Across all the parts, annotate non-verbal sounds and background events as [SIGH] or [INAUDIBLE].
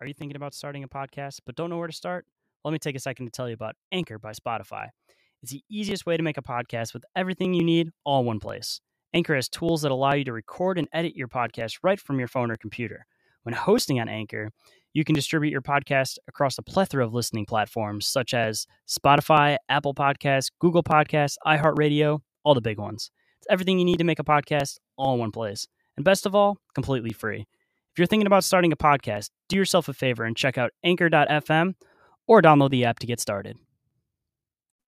Are you thinking about starting a podcast but don't know where to start? Let me take a second to tell you about Anchor by Spotify. It's the easiest way to make a podcast with everything you need all in one place. Anchor has tools that allow you to record and edit your podcast right from your phone or computer. When hosting on Anchor, you can distribute your podcast across a plethora of listening platforms such as Spotify, Apple Podcasts, Google Podcasts, iHeartRadio, all the big ones. It's everything you need to make a podcast all in one place. And best of all, completely free. If you're thinking about starting a podcast, do yourself a favor and check out anchor.fm or download the app to get started.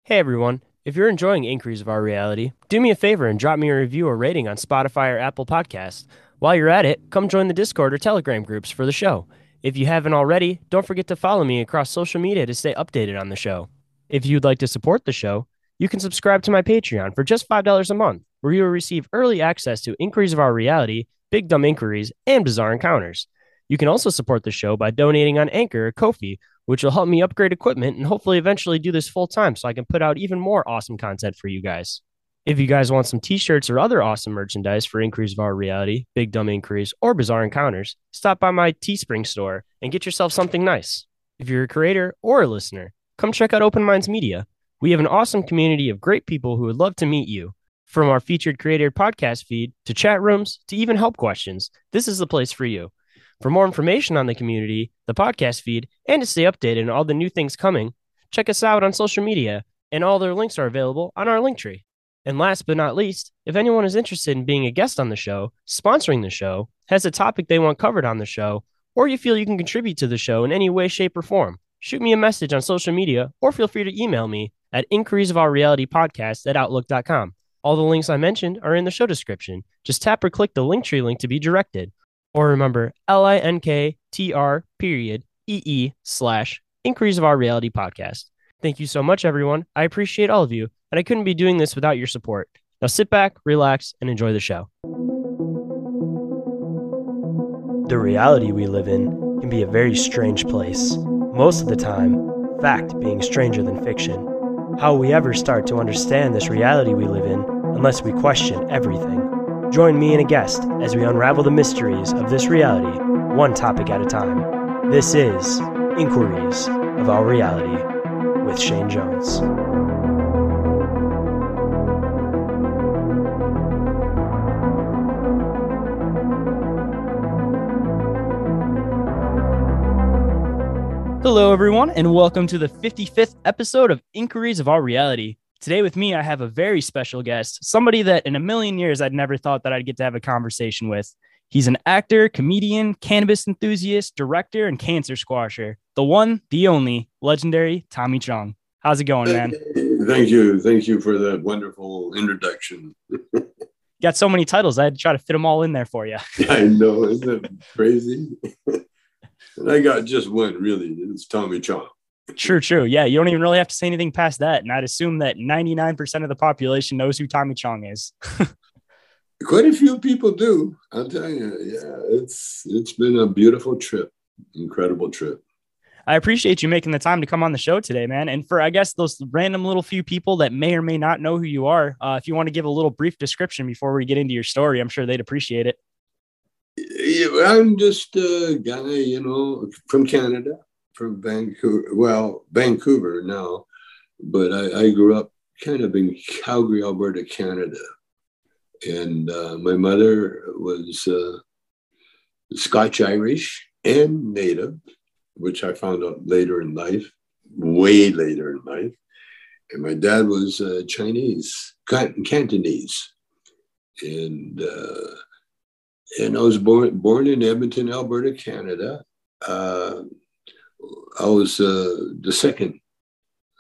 Hey everyone, if you're enjoying Inquiries of Our Reality, do me a favor and drop me a review or rating on Spotify or Apple Podcasts. While you're at it, come join the Discord or Telegram groups for the show. If you haven't already, don't forget to follow me across social media to stay updated on the show. If you'd like to support the show, you can subscribe to my Patreon for just $5 a month, where you will receive early access to Inquiries of Our Reality, Big Dumb Inquiries, and Bizarre Encounters. You can also support the show by donating on Anchor or Ko-fi, which will help me upgrade equipment and hopefully eventually do this full time so I can put out even more awesome content for you guys. If you guys want some t-shirts or other awesome merchandise for Inquiries of Our Reality, Big Dumb Inquiries, or Bizarre Encounters, stop by my Teespring store and get yourself something nice. If you're a creator or a listener, come check out Open Minds Media. We have an awesome community of great people who would love to meet you. From our featured creator podcast feed to chat rooms to even help questions, this is the place for you. For more information on the community, the podcast feed, and to stay updated on all the new things coming, check us out on social media, and all their links are available on our link tree. And last but not least, if anyone is interested in being a guest on the show, sponsoring the show, has a topic they want covered on the show, or you feel you can contribute to the show in any way, shape, or form, shoot me a message on social media or feel free to email me at inquiries of our reality podcast at outlook.com. All the links I mentioned are in the show description. Just tap or click the link tree link to be directed. Or remember L I N K T R period E E slash inquiries of our reality podcast. Thank you so much, everyone. I appreciate all of you, and I couldn't be doing this without your support. Now sit back, relax, and enjoy the show. The reality we live in can be a very strange place. Most of the time, fact being stranger than fiction. How we ever start to understand this reality we live in unless we question everything? Join me and a guest as we unravel the mysteries of this reality, one topic at a time. This is Inquiries of Our Reality with Shane Jones. Hello, everyone, and welcome to the 55th episode of Inquiries of Our Reality. Today, with me, I have a very special guest, somebody that in a million years I'd never thought that I'd get to have a conversation with. He's an actor, comedian, cannabis enthusiast, director, and cancer squasher. The one, the only, legendary Tommy Chong. How's it going, man? Thank you. Thank you for that wonderful introduction. Got so many titles. I had to try to fit them all in there for you. [LAUGHS] I know. Isn't it crazy? [LAUGHS] and I got just one, really. It's Tommy Chong. True, true. Yeah, you don't even really have to say anything past that. And I'd assume that 99% of the population knows who Tommy Chong is. [LAUGHS] Quite a few people do. I'll tell you. Yeah, it's it's been a beautiful trip. Incredible trip. I appreciate you making the time to come on the show today, man. And for, I guess, those random little few people that may or may not know who you are, uh, if you want to give a little brief description before we get into your story, I'm sure they'd appreciate it. I'm just a guy, you know, from Canada, from Vancouver. Well, Vancouver now, but I, I grew up kind of in Calgary, Alberta, Canada. And uh, my mother was uh, Scotch Irish and Native which I found out later in life, way later in life. And my dad was uh, Chinese, Cantonese. And, uh, and I was born, born in Edmonton, Alberta, Canada. Uh, I was uh, the second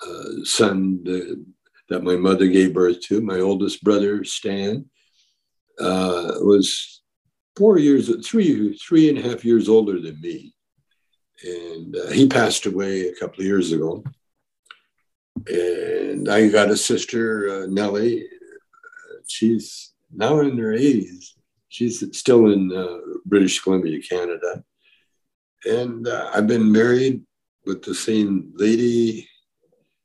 uh, son that, that my mother gave birth to. My oldest brother, Stan, uh, was four years, three, three and a half years older than me. And uh, he passed away a couple of years ago. And I got a sister, uh, Nellie. She's now in her 80s. She's still in uh, British Columbia, Canada. And uh, I've been married with the same lady,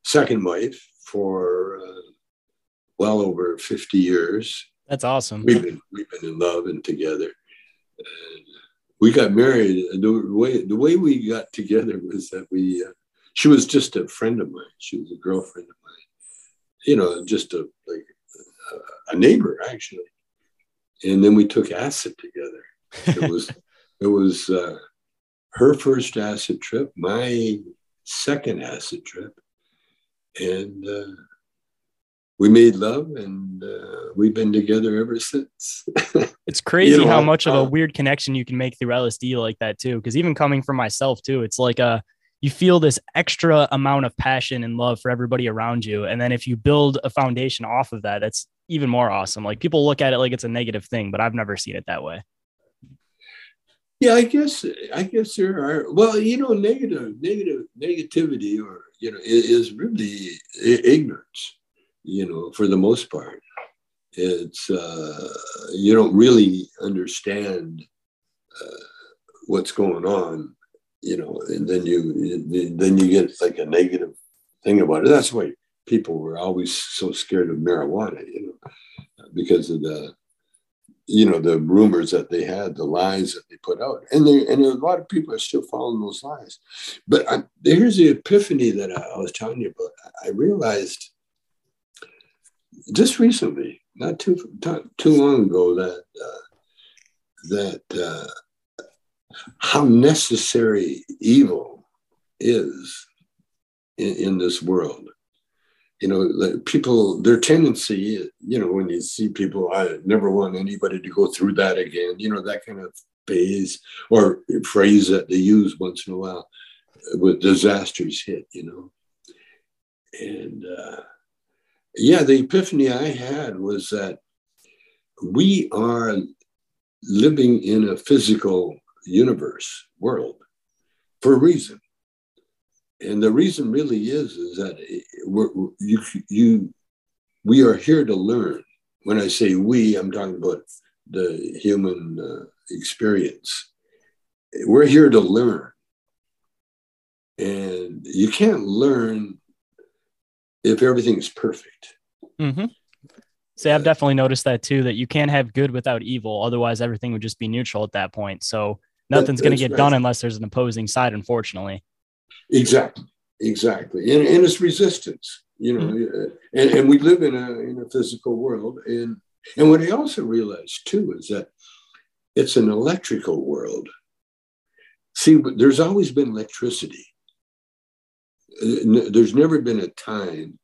second wife, for uh, well over 50 years. That's awesome. We've been we've been in love and together. And we got married. The way the way we got together was that we. Uh, she was just a friend of mine. She was a girlfriend of mine. You know, just a like a, a neighbor actually. And then we took acid together. It was [LAUGHS] it was uh, her first acid trip, my second acid trip, and. Uh, we made love and uh, we've been together ever since. [LAUGHS] it's crazy you know, how much uh, of a uh, weird connection you can make through LSD like that too. Because even coming from myself too, it's like a you feel this extra amount of passion and love for everybody around you, and then if you build a foundation off of that, that's even more awesome. Like people look at it like it's a negative thing, but I've never seen it that way. Yeah, I guess I guess there are. Well, you know, negative, negative, negativity, or you know, is really ignorance you know, for the most part. It's, uh, you don't really understand uh, what's going on, you know, and then you, then you get like a negative thing about it. That's why people were always so scared of marijuana, you know, because of the, you know, the rumors that they had, the lies that they put out. And, they, and a lot of people are still following those lies. But I, here's the epiphany that I, I was telling you about. I realized just recently, not too not too long ago, that uh, that uh, how necessary evil is in, in this world. You know, people, their tendency, you know, when you see people, I never want anybody to go through that again. You know, that kind of phase or phrase that they use once in a while with disasters hit. You know, and uh, yeah, the epiphany I had was that we are living in a physical universe world for a reason. And the reason really is is that we're, you, you, we are here to learn. When I say we, I'm talking about the human uh, experience. We're here to learn. And you can't learn if everything's perfect. Mm-hmm. See, I've definitely noticed that too. That you can't have good without evil. Otherwise, everything would just be neutral at that point. So nothing's going to get right. done unless there's an opposing side. Unfortunately. Exactly. Exactly. And, and it's resistance. You know, mm-hmm. and, and we live in a in a physical world, and and what I also realized too is that it's an electrical world. See, there's always been electricity there's never been a time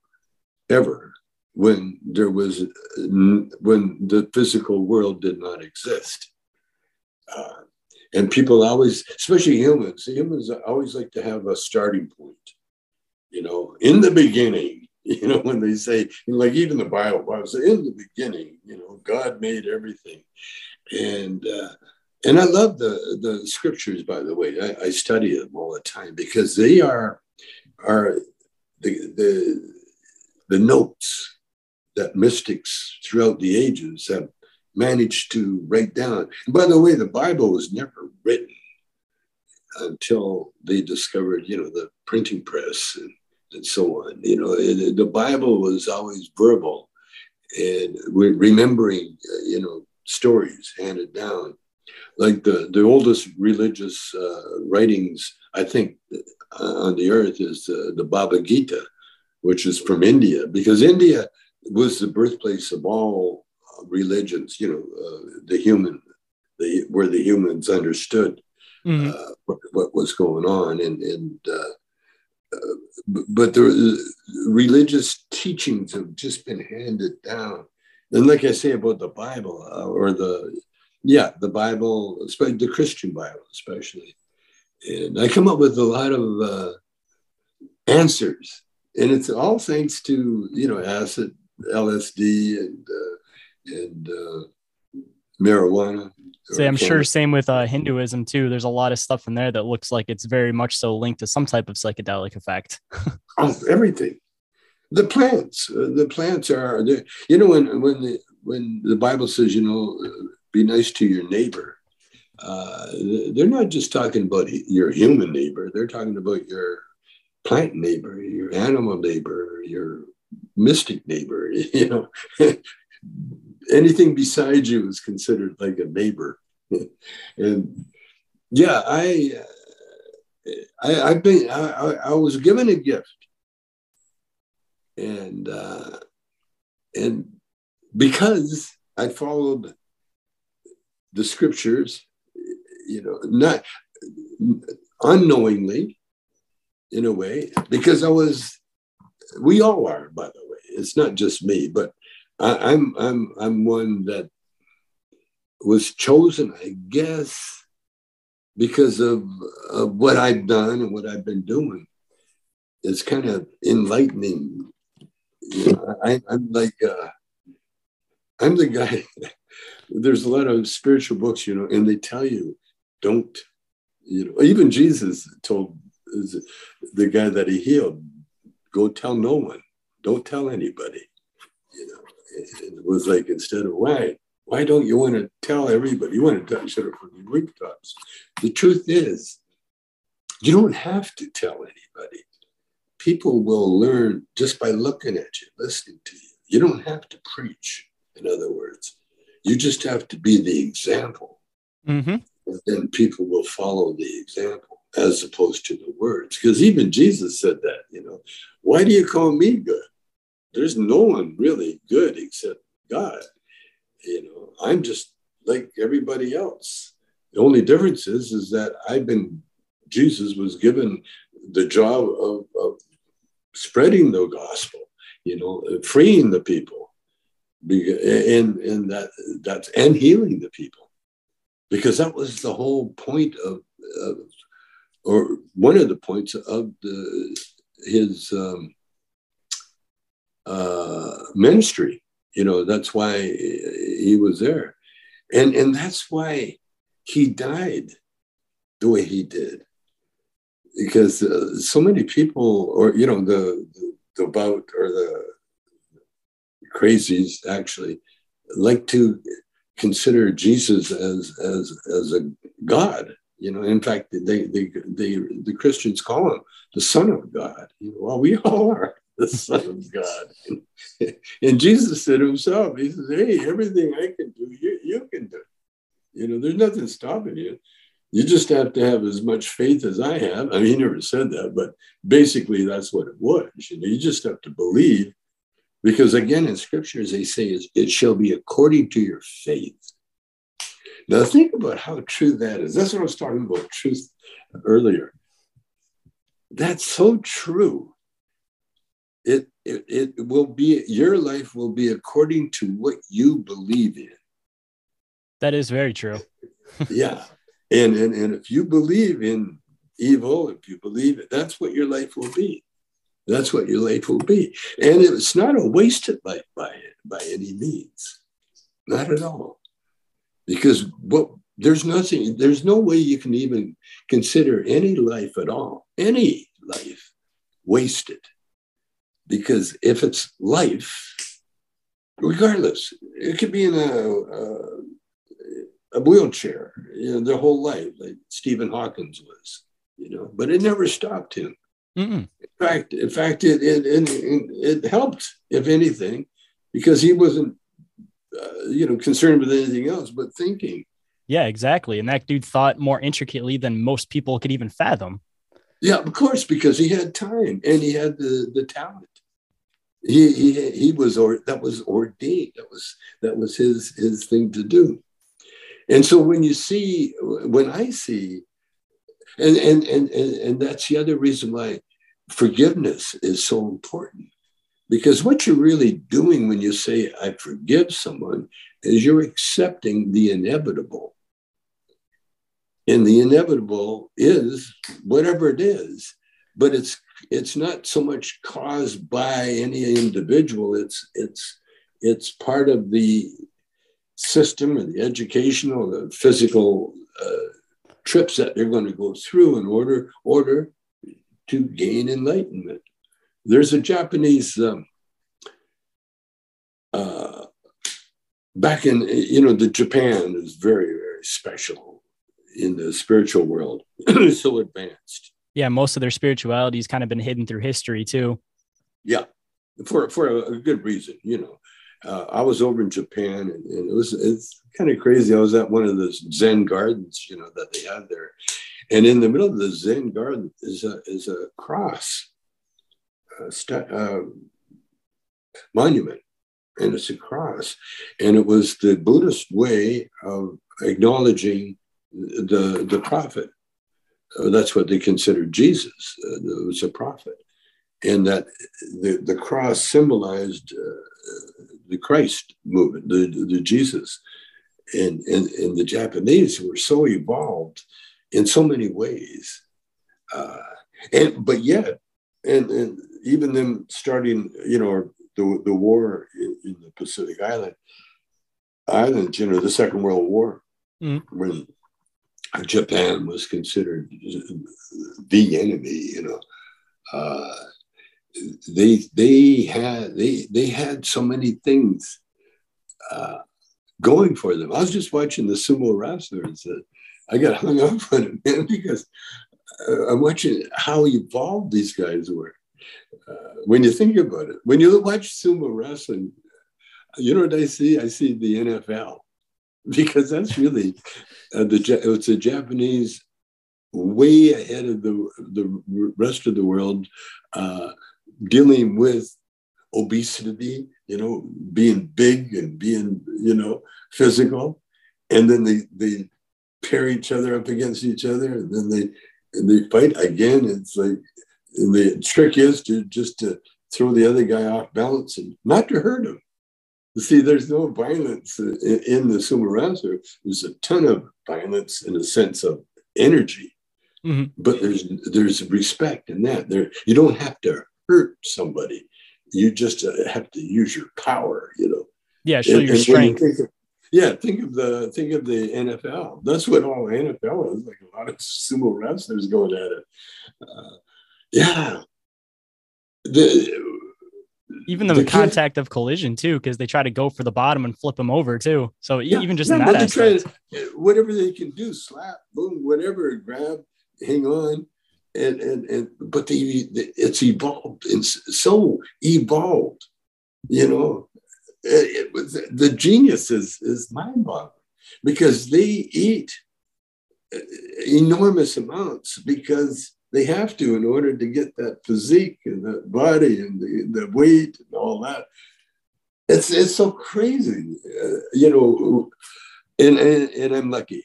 ever when there was when the physical world did not exist uh, and people always especially humans humans always like to have a starting point you know in the beginning [LAUGHS] you know when they say like even the bible bible say in the beginning you know god made everything. And uh, and i love the the scriptures by the way. I, I study them all the time because they are are the, the, the notes that mystics throughout the ages have managed to write down. And by the way, the Bible was never written until they discovered, you know, the printing press and, and so on. You know, it, the Bible was always verbal and we're remembering, uh, you know, stories handed down. Like the, the oldest religious uh, writings, I think, uh, on the earth is the, Bhagavad Gita, which is from India, because India was the birthplace of all religions, you know, uh, the human, the, where the humans understood mm-hmm. uh, what, what, was going on, and and uh, uh but the religious teachings have just been handed down. And like I say about the Bible, uh, or the yeah, the Bible, especially the Christian Bible, especially, and I come up with a lot of uh, answers, and it's all thanks to you know acid, LSD, and and marijuana Say, I'm sure same with uh, Hinduism too. There's a lot of stuff in there that looks like it's very much so linked to some type of psychedelic effect. [LAUGHS] oh, everything. The plants, uh, the plants are. You know, when when the when the Bible says, you know, uh, be nice to your neighbor. Uh, they're not just talking about your human neighbor. They're talking about your plant neighbor, your animal neighbor, your mystic neighbor. [LAUGHS] You know, anything besides you is considered like a neighbor. [LAUGHS] and yeah, I, I I've been I, I was given a gift, and uh, and because I followed the scriptures, you know, not unknowingly, in a way, because I was. We all are, by the way. It's not just me, but I, am I'm, I'm I'm one that was chosen, I guess, because of, of what I've done and what I've been doing. It's kind of enlightening. You know, I, am like uh, I'm the guy. [LAUGHS] there's a lot of spiritual books, you know, and they tell you don't. You know, even Jesus told the guy that he healed, "Go tell no one. Don't tell anybody." You know, it was like instead of why why don't you want to tell everybody? You want to tell shut it from the rooftops. The truth is you don't have to tell anybody. People will learn just by looking at you listening to you. You don't have to preach in other words. You just have to be the example. Mm-hmm. and then people will follow the example as opposed to the words. Because even jesus said that you know why do you call me good there's no one really good except God. You know, I'm just like everybody else. The only difference is, is that I've been, Jesus was given the job of, of spreading the gospel, you know, freeing the people, and, and that that's and healing the people, because that was the whole point of, of or one of the points of the his um, uh, ministry. You know, that's why he was there. And, and that's why he died the way he did. Because uh, so many people, or, you know, the, the, bout or the crazies actually like to consider Jesus as, as, as a God. You know, in fact, they, they, they, the Christians call him the Son of God. You know, well, we [LAUGHS] all are the Son of God. and Jesus said himself, He says, Hey, everything I can do, you, you can do. You know, there's nothing stopping you. You just have to have as much faith as I have. I mean, he never said that, but basically that's what it was. You know, you just have to believe. Because again, in scriptures, they say it shall be according to your faith. Now, think about how true that is. That's what I was talking about truth earlier. That's so true it, it, it will be, your life will be according to what you believe in. That is very true. [LAUGHS] yeah. And, and, and if you believe in evil, if you believe it, that's what your life will be. That's what your life will be. And it's not a wasted life by, by any means. Not at all. Because what there's nothing, there's no way you can even consider any life at all, any life wasted because if it's life, regardless, it could be in a, a, a wheelchair, you know, their whole life, like Stephen Hawkins was, you know, but it never stopped him. Mm-mm. In fact, in fact, it, it, it, it helped, if anything, because he wasn't, uh, you know, concerned with anything else but thinking. Yeah, exactly. And that dude thought more intricately than most people could even fathom. Yeah, of course, because he had time and he had the, the talent he he he was or that was ordained that was that was his his thing to do and so when you see when i see And, and, and, and, and that's the other reason why forgiveness is so important. Because what you're really doing when you say, I forgive someone, is you're accepting the inevitable. And the inevitable is whatever it is, but it's it's not so much caused by any individual. It's it's it's part of the system and the educational, the physical uh, trips that they're going to go through in order order to gain enlightenment. There's a Japanese um, uh, back in you know the Japan is very very special in the spiritual world, [CLEARS THROAT] so advanced. Yeah, most of their spirituality has kind of been hidden through history too. Yeah, for for a, good reason, you know uh, I was over in Japan and, and, it was it's kind of crazy. I was at one of the Zen gardens, you know, that they have there, and in the middle of the Zen garden is a is a cross, a st- uh, monument, and it's a cross, and it was the Buddhist way of acknowledging the the prophet. Uh, that's what they considered Jesus. Uh, it was a prophet, and that the the cross symbolized uh, the Christ movement, the, the Jesus. And, and, and the Japanese were so evolved in so many ways. Uh, and but yet, and, and even them starting, you know, the, the war in, in the Pacific Island, islands, you know, the Second World War, mm. when Japan was considered the enemy, you know. Uh, they they had they they had so many things uh, going for them. I was just watching the sumo wrestlers. Uh, I got hung up [LAUGHS] on it, man, because uh, I'm watching how evolved these guys were. Uh, when you think about it, when you watch sumo wrestling, you know what I see? I see the NFL [LAUGHS] because that's really uh, the it's a Japanese way ahead of the the rest of the world. Uh, dealing with obesity, you know, being big and being, you know, physical. And then they, they pair each other up against each other and then they, and they fight again. It's like, the trick is to just to throw the other guy off balance and not to hurt him. You see, there's no violence in, in the sumo wrestler. There's a ton of violence in a sense of energy, mm-hmm. but there's there's respect in that. There, you don't have to hurt somebody. You just uh, have to use your power, you know. Yeah, show and, your and strength. You think of, yeah, think of the think of the NFL. That's what all NFL is. Like a lot of sumo wrestlers going at it. Uh, yeah. The, even the, the contact of collision too, because they try to go for the bottom and flip them over too. So yeah, even just yeah, in that aspect, to, eh, whatever they can do, slap, boom, whatever, grab, hang on, and and, and but the, it's evolved it's so evolved you know eh, eh, it, it, the genius is is mind-boggling because they eat enormous amounts because they have to in order to get that physique and that body and the, the weight and all that. It's it's so crazy uh, you know and, and and i'm lucky.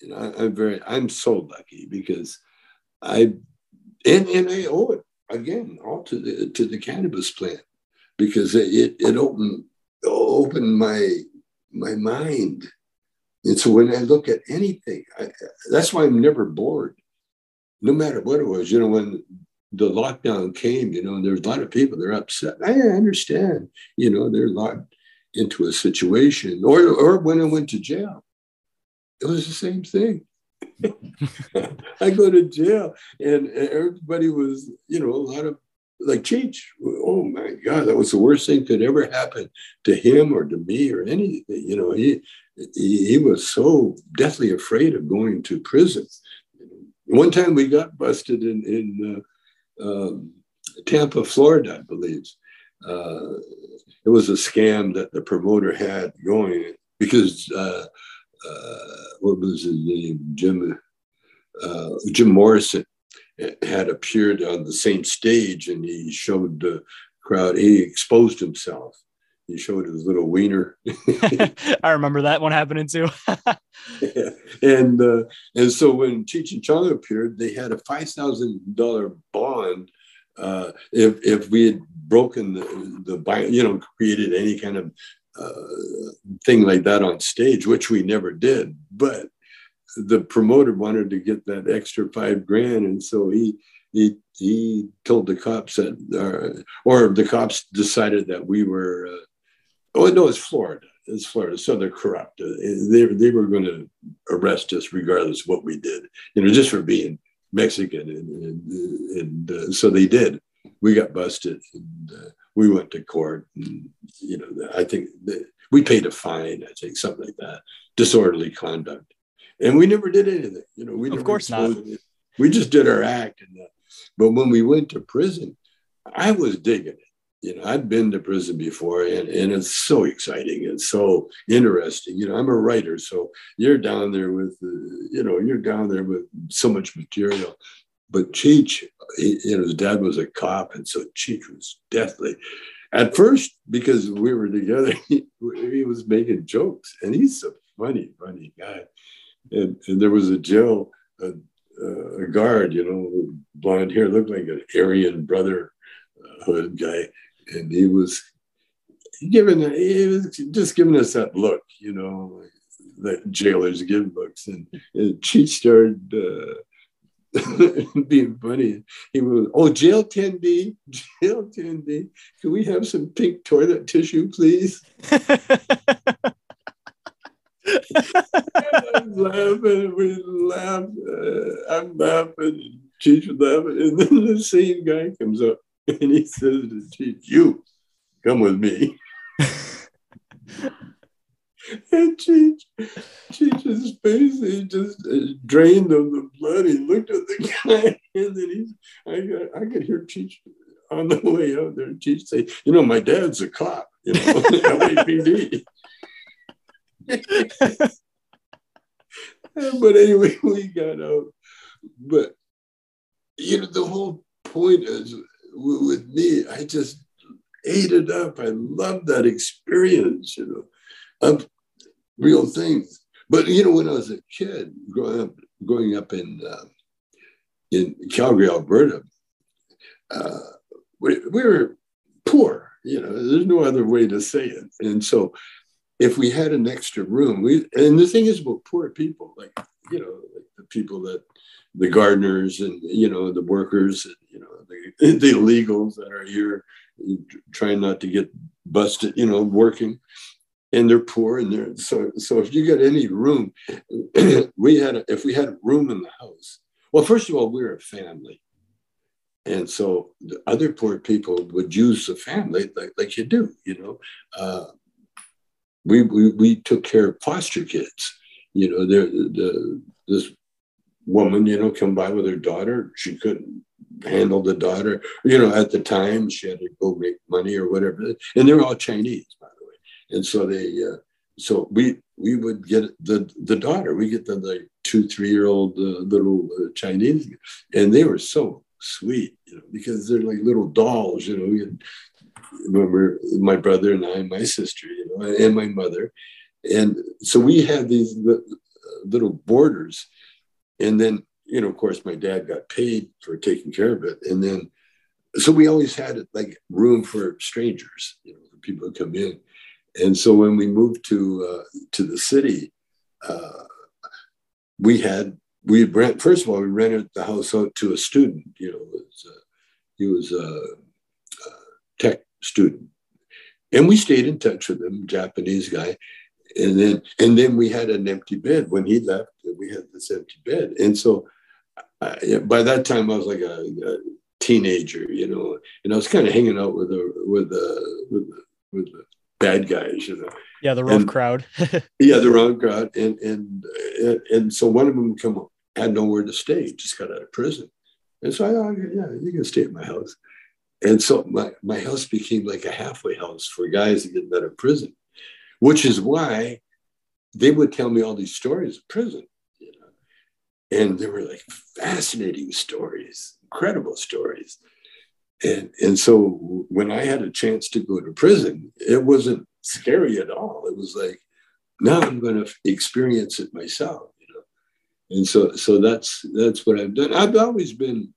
You know i'm very i'm so lucky because I and, and I owe it again all to the to the cannabis plant because it it opened opened my my mind. And so when I look at anything, I, that's why I'm never bored, no matter what it was. You know, when the lockdown came, you know, there's a lot of people they're upset. I understand, you know, they're locked into a situation, or or when I went to jail, it was the same thing. [LAUGHS] I go to jail, and everybody was, you know, a lot of like Cheech. Oh my God, that was the worst thing could ever happen to him or to me or anything. You know, he he, he was so deathly afraid of going to prison. One time we got busted in in uh, um, Tampa, Florida, I believe. Uh, it was a scam that the promoter had going because uh, uh, what was his name? Jim uh, Jim Morrison had appeared on the same stage, and he showed the crowd. He exposed himself, he showed his little wiener. [LAUGHS] [LAUGHS] I remember that one happening too. yeah. [LAUGHS] And uh, and so when Cheech and Chong appeared, they had a five thousand dollar bond uh, if if we had broken the the you know created any kind of uh, thing like that on stage, which we never did, but the promoter wanted to get that extra five grand, and so he he he told the cops that, uh, or the cops decided that we were. Uh, oh no, it's Florida. It's Florida, so they're corrupt. Uh, they they were going to arrest us regardless of what we did, you know, just for being Mexican, and, and, and uh, so they did. We got busted, and uh, we went to court. And, you know, I think we paid a fine. I think something like that, disorderly conduct, and we never did anything. You know, we of course not. It. We just did our act, and uh, but when we went to prison, I was digging it you know, I've been to prison before and, and it's so exciting and so interesting. You know, I'm a writer, so you're down there with, uh, you know, you're down there with so much material. But Cheech, he, you know, his dad was a cop, and so Cheech was deathly. At first, because we were together, [LAUGHS] he, he was making jokes, and he's a funny, funny guy. And, and there was a jail, a, a guard, you know, blonde hair, looked like an Aryan brother hood guy and he was giving he was just giving us that look, you know, that jailers give looks, and, and Cheech started uh, [LAUGHS] being funny. He was, oh, jail 10D, jail 10D. Can we have some pink toilet tissue, please? I'm laughing, we laugh. Uh, I'm laughing, Cheech was laughing, and then the same guy comes up [LAUGHS] and he says to Cheech, You come with me. [LAUGHS] and Cheech, Cheech's face, he just uh, drained of the blood. He looked at the [LAUGHS] guy, and then he's, I, I could hear Cheech on the way out there. Cheech say, You know, my dad's a cop, you know, LAPD. but anyway, we got out. But, you know, the whole point is with me, I just ate it up. I loved that experience, you know, of real things. But you know, when I was a kid, growing up, growing up in uh, in Calgary, Alberta, uh, we, we were poor. You know, there's no other way to say it. And so, if we had an extra room, we and the thing is about poor people, like you know, like the people that the gardeners and you know the workers and you know the, [LAUGHS] the illegals that are here trying not to get busted you know working. And they're poor and they're so so if you get any room [CLEARS THROAT] we had a, if we had room in the house well first of all we are a family. And so the other poor people would use the family like, like you do you know? Uh, we, we we took care of foster kids you know the, the this woman, you know, come by with her daughter. She couldn't handle the daughter. You know, at the time she had to go make money or whatever. And they're all Chinese, by the way. And so they, uh, so we we would get the the daughter. We get the like two three year old uh, little uh, Chinese, and they were so sweet, you know, because they're like little dolls. You know, we remember my brother and I, my sister, you know, and my mother, and so we had these little boarders. and then, you know, of course, my dad got paid for taking care of it. And then, so we always had like room for strangers, you know, people to come in. And so when we moved to uh, to the city, uh, we had we rent. First of all, we rented the house out to a student. You know, was, uh, he was a, a tech student, and we stayed in touch with him, Japanese guy and then and then we had an empty bed when he left we had this empty bed. And so I, by that time i was like a, a, teenager you know and i was kind of hanging out with the with the with the, with the bad guys you know. Yeah the rough and, crowd. [LAUGHS] Yeah the wrong crowd. And and and so one of them come up, had nowhere to stay just got out of prison. And so i oh, thought yeah you can stay at my house. And so my, my house became like a halfway house for guys that get out of prison which is why they would tell me all these stories of prison, you know, and they were like fascinating stories, incredible stories. and and so when I had a chance to go to prison, it wasn't scary at all. It was like now I'm going to experience it myself, you know. And so so that's that's what I've done. I've always been.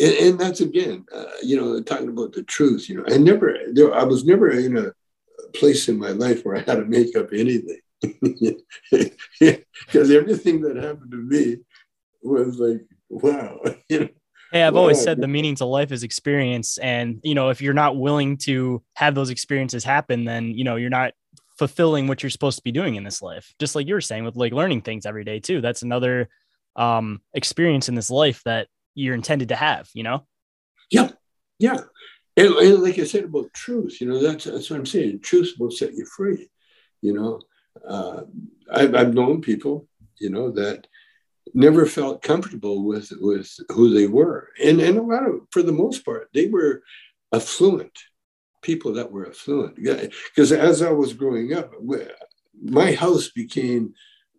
And, and that's again, uh, you know, talking about the truth. You know, I never, there, I was never in a place in my life where I had to make up anything, [LAUGHS] because everything that happened to me was like wow. [LAUGHS] Hey, I've always said the meaning to life is experience. And, you know, if you're not willing to have those experiences happen, then, you know, you're not fulfilling what you're supposed to be doing in this life. Just like you were saying with like learning things every day, too. That's another um, experience in this life that you're intended to have, you know? Yeah. Yeah. And, and like I said about truth, you know, that's, that's what I'm saying. Truth will set you free. You know, uh, I've, I've known people, you know, that never felt comfortable with with who they were and and a lot of for the most part they were affluent people that were affluent because as i was growing up my house became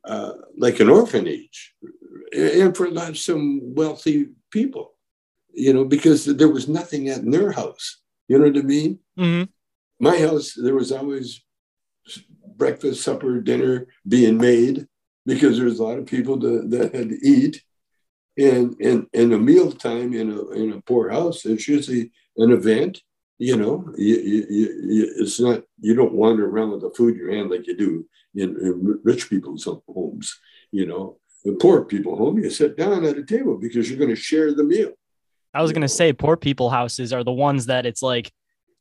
uh, like an orphanage and for lot some wealthy people you know because there was nothing at their house you know what i mean mm-hmm. my house there was always breakfast supper dinner being made because there's a lot of people that, that had to eat. And in in a meal time in a in a poor house, it's usually an event. You know, you, you, you, it's not you don't wander around with the food in your hand like you do in, in rich people's homes. You know, the poor people home, you sit down at a table because you're going to share the meal. I was going to say, poor people houses are the ones that it's like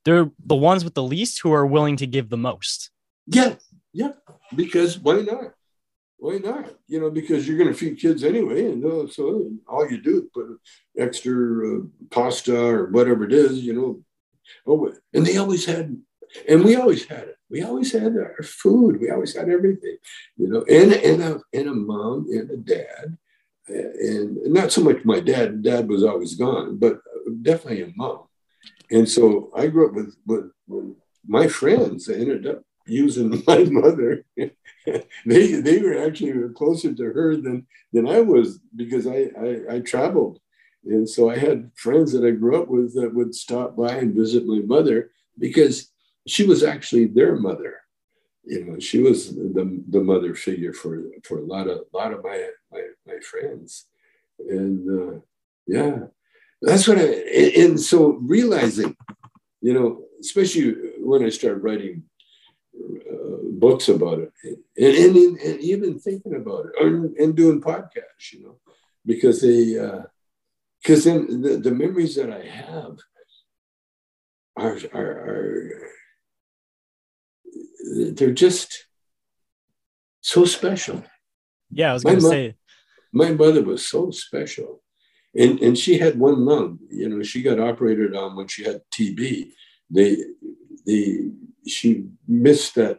they're the ones with the least who are willing to give the most. Yeah, yeah, because why not? Why not? You know, because you're going to feed kids anyway, and uh, so all you do is put extra uh, pasta or whatever it is, you know. Oh, and they always had, and we always had it. We always had our food. We always had everything, you know, and and a and a mom and a dad, uh, and not so much my dad. Dad was always gone, but definitely a mom. And so I grew up with with, with my friends. They ended up using [LAUGHS] my mother. [LAUGHS] they they were actually closer to her than than I was because I, I, I traveled, and so I had friends that I grew up with that would stop by and visit my mother because she was actually their mother. You know, she was the, the mother figure for for a lot of a lot of my my, my friends, and uh, yeah, that's what I and so realizing, you know, especially when I started writing uh, books about it and, and, and, even thinking about it and, and doing podcasts, you know, because they, because then the, the memories that I have are, are, are, they're just so special. Yeah, I was going to say. My mother was so special. And, and she had one lung, you know, she got operated on when she had TB. They, they she missed that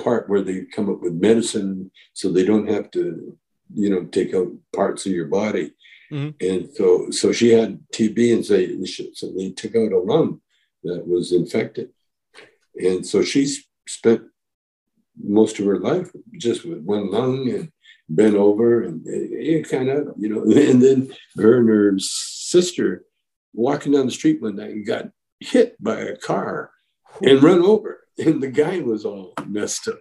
part where they come up with medicine so they don't have to you know take out parts of your body mm-hmm. and so so she had tb and they, so they took out a lung that was infected and so she spent most of her life just with one lung and bent over and it, kind of you know [LAUGHS] and then her and her sister walking down the street one night and got hit by a car and run over. And the guy was all messed up.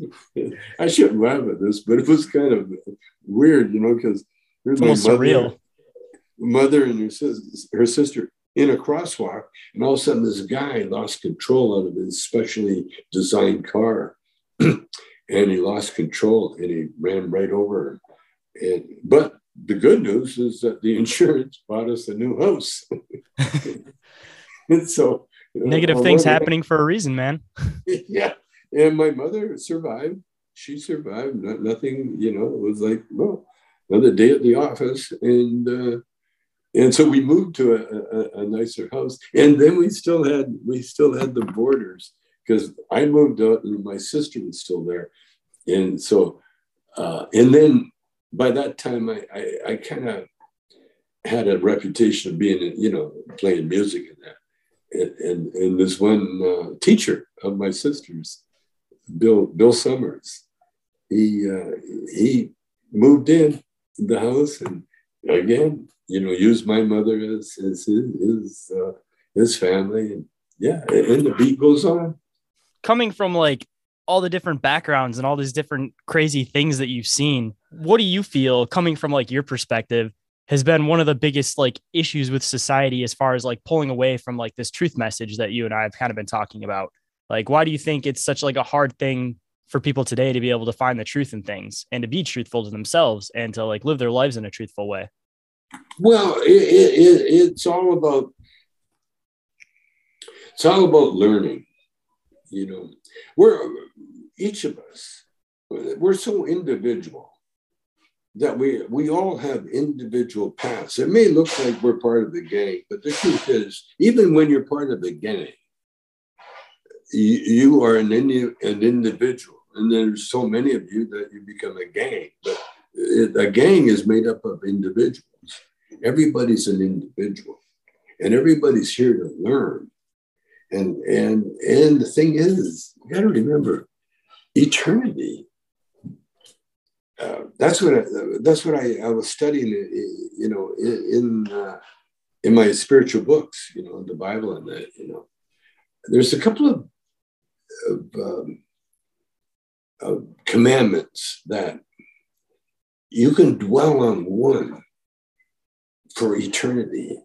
[LAUGHS] I shouldn't laugh at this, but it was kind of weird, you know, because my mother, surreal. mother and her sister, her sister in a crosswalk, and all of a sudden this guy lost control out of his specially designed car, [CLEARS THROAT] and he lost control and he ran right over her. And but the good news is that the [LAUGHS] insurance bought us a new house. and [LAUGHS] so Negative things happening for a reason, man. [LAUGHS] yeah. And my mother survived. She survived. Not, nothing, you know, it was like, well, another day at the office. And, uh, and so we moved to a, a, a, nicer house. And then we still had, we still had the boarders because I moved out and my sister was still there. And so, uh, and then by that time, I, I, I kind of had a reputation of being, you know, playing music and that and, and, this one uh, teacher of my sister's, Bill Bill Summers, he uh, he moved in the house and again, you know, use my mother as, as his his, uh, his family, and yeah, and the beat goes on. Coming from like all the different backgrounds and all these different crazy things that you've seen, what do you feel coming from like your perspective has been one of the biggest like issues with society as far as like pulling away from like this truth message that you and I have kind of been talking about? Like, why do you think it's such like a hard thing for people today to be able to find the truth in things and to be truthful to themselves and to like live their lives in a truthful way? Well, it, it, it's all about it's all about learning. You know, we're each of us we're so individual that we we all have individual paths. It may look like we're part of the gang, but the truth is, even when you're part of the gang, you, you are an, an individual and there's so many of you that you become a gang. But it, a gang is made up of individuals. Everybody's an individual, and everybody's here to learn. And and and the thing is, you got to remember, eternity. Uh, that's what I, that's what I, I was studying. You know, in in, uh, in my spiritual books. You know, the Bible and that. You know, there's a couple of, of um, uh, commandments that you can dwell on one for eternity.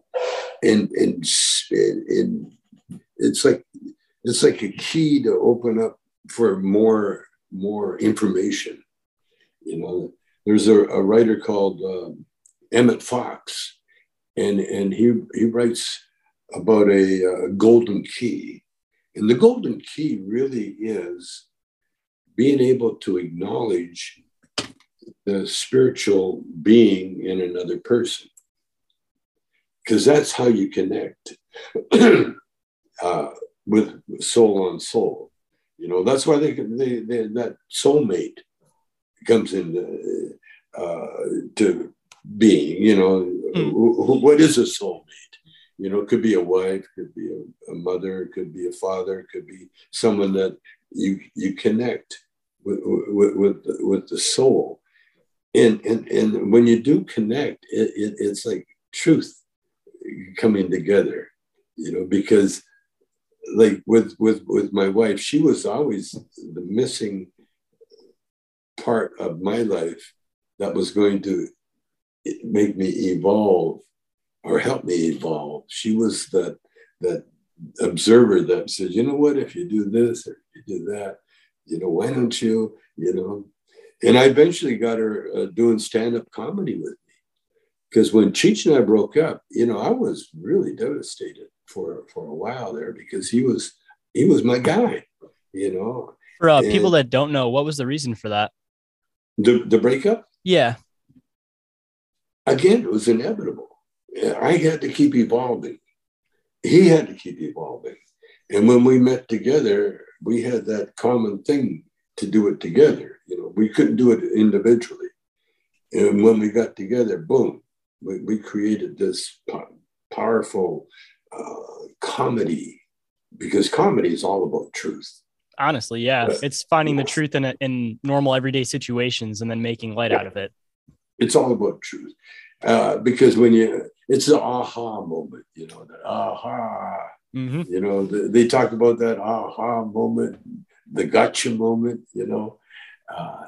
And and, and it's like it's like a key to open up for more more information. You know there's a, a writer called uh, Emmet Fox and and he he writes about a, a golden key. And the golden key really is being able to acknowledge the spiritual being in another person. Because that's how you connect [CLEARS THROAT] uh, with soul on soul. You know, that's why they, they, they that soulmate comes into uh, to being. You know, mm. what is a soulmate? You know, it could be a wife, could be a, a mother, it could be a father, it could be someone that you you connect with with with, with the soul. And and and when you do connect it, it, it's like truth coming together you know because like with with with my wife she was always the missing part of my life that was going to make me evolve or help me evolve. She was that that observer that says, you know what, if you do this or you do that, you know, why don't you, you know? And I eventually got her uh, doing stand up comedy with me. Because when Cheech and I broke up, you know, I was really devastated for, for a while there because he was he was my guy, you know. For uh, people that don't know, what was the reason for that? The, the breakup? Yeah. Again, it was inevitable. I had to keep evolving he had to keep evolving. And when we met together, we had that common thing to do it together. You know, we couldn't do it individually. And when we got together, boom, we, we created this powerful uh, comedy because comedy is all about truth. Honestly, yeah, but, it's finding the truth in a, in normal everyday situations and then making light out of it. It's all about truth, uh, because when you it's the aha moment, you know, that aha. Mm-hmm. You know, the, they talk about that aha moment, the gotcha moment, you know. Uh,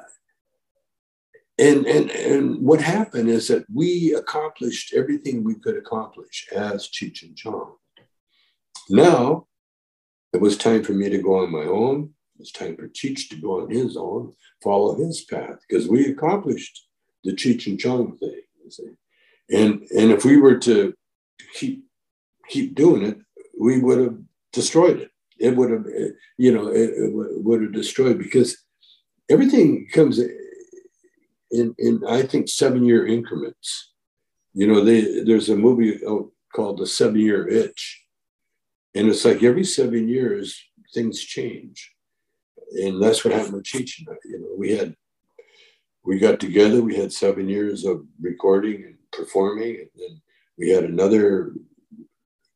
and, and, and what happened is that we accomplished everything we could accomplish as Cheech and Chong. Now it was time for me to go on my own. It was time for Cheech to go on his own, follow his path, because we accomplished the Cheech and Chong thing. And and if we were to keep keep doing it, we would have destroyed it. It would have, eh, you know, it, it would have destroyed because everything comes in in I think seven year increments. You know, they, there's a movie oh, called The Seven Year Itch, and it's like every seven years things change, and that's what happened with Cheech and I. You know, we had we got together. We had seven years of recording and performing. And then we had another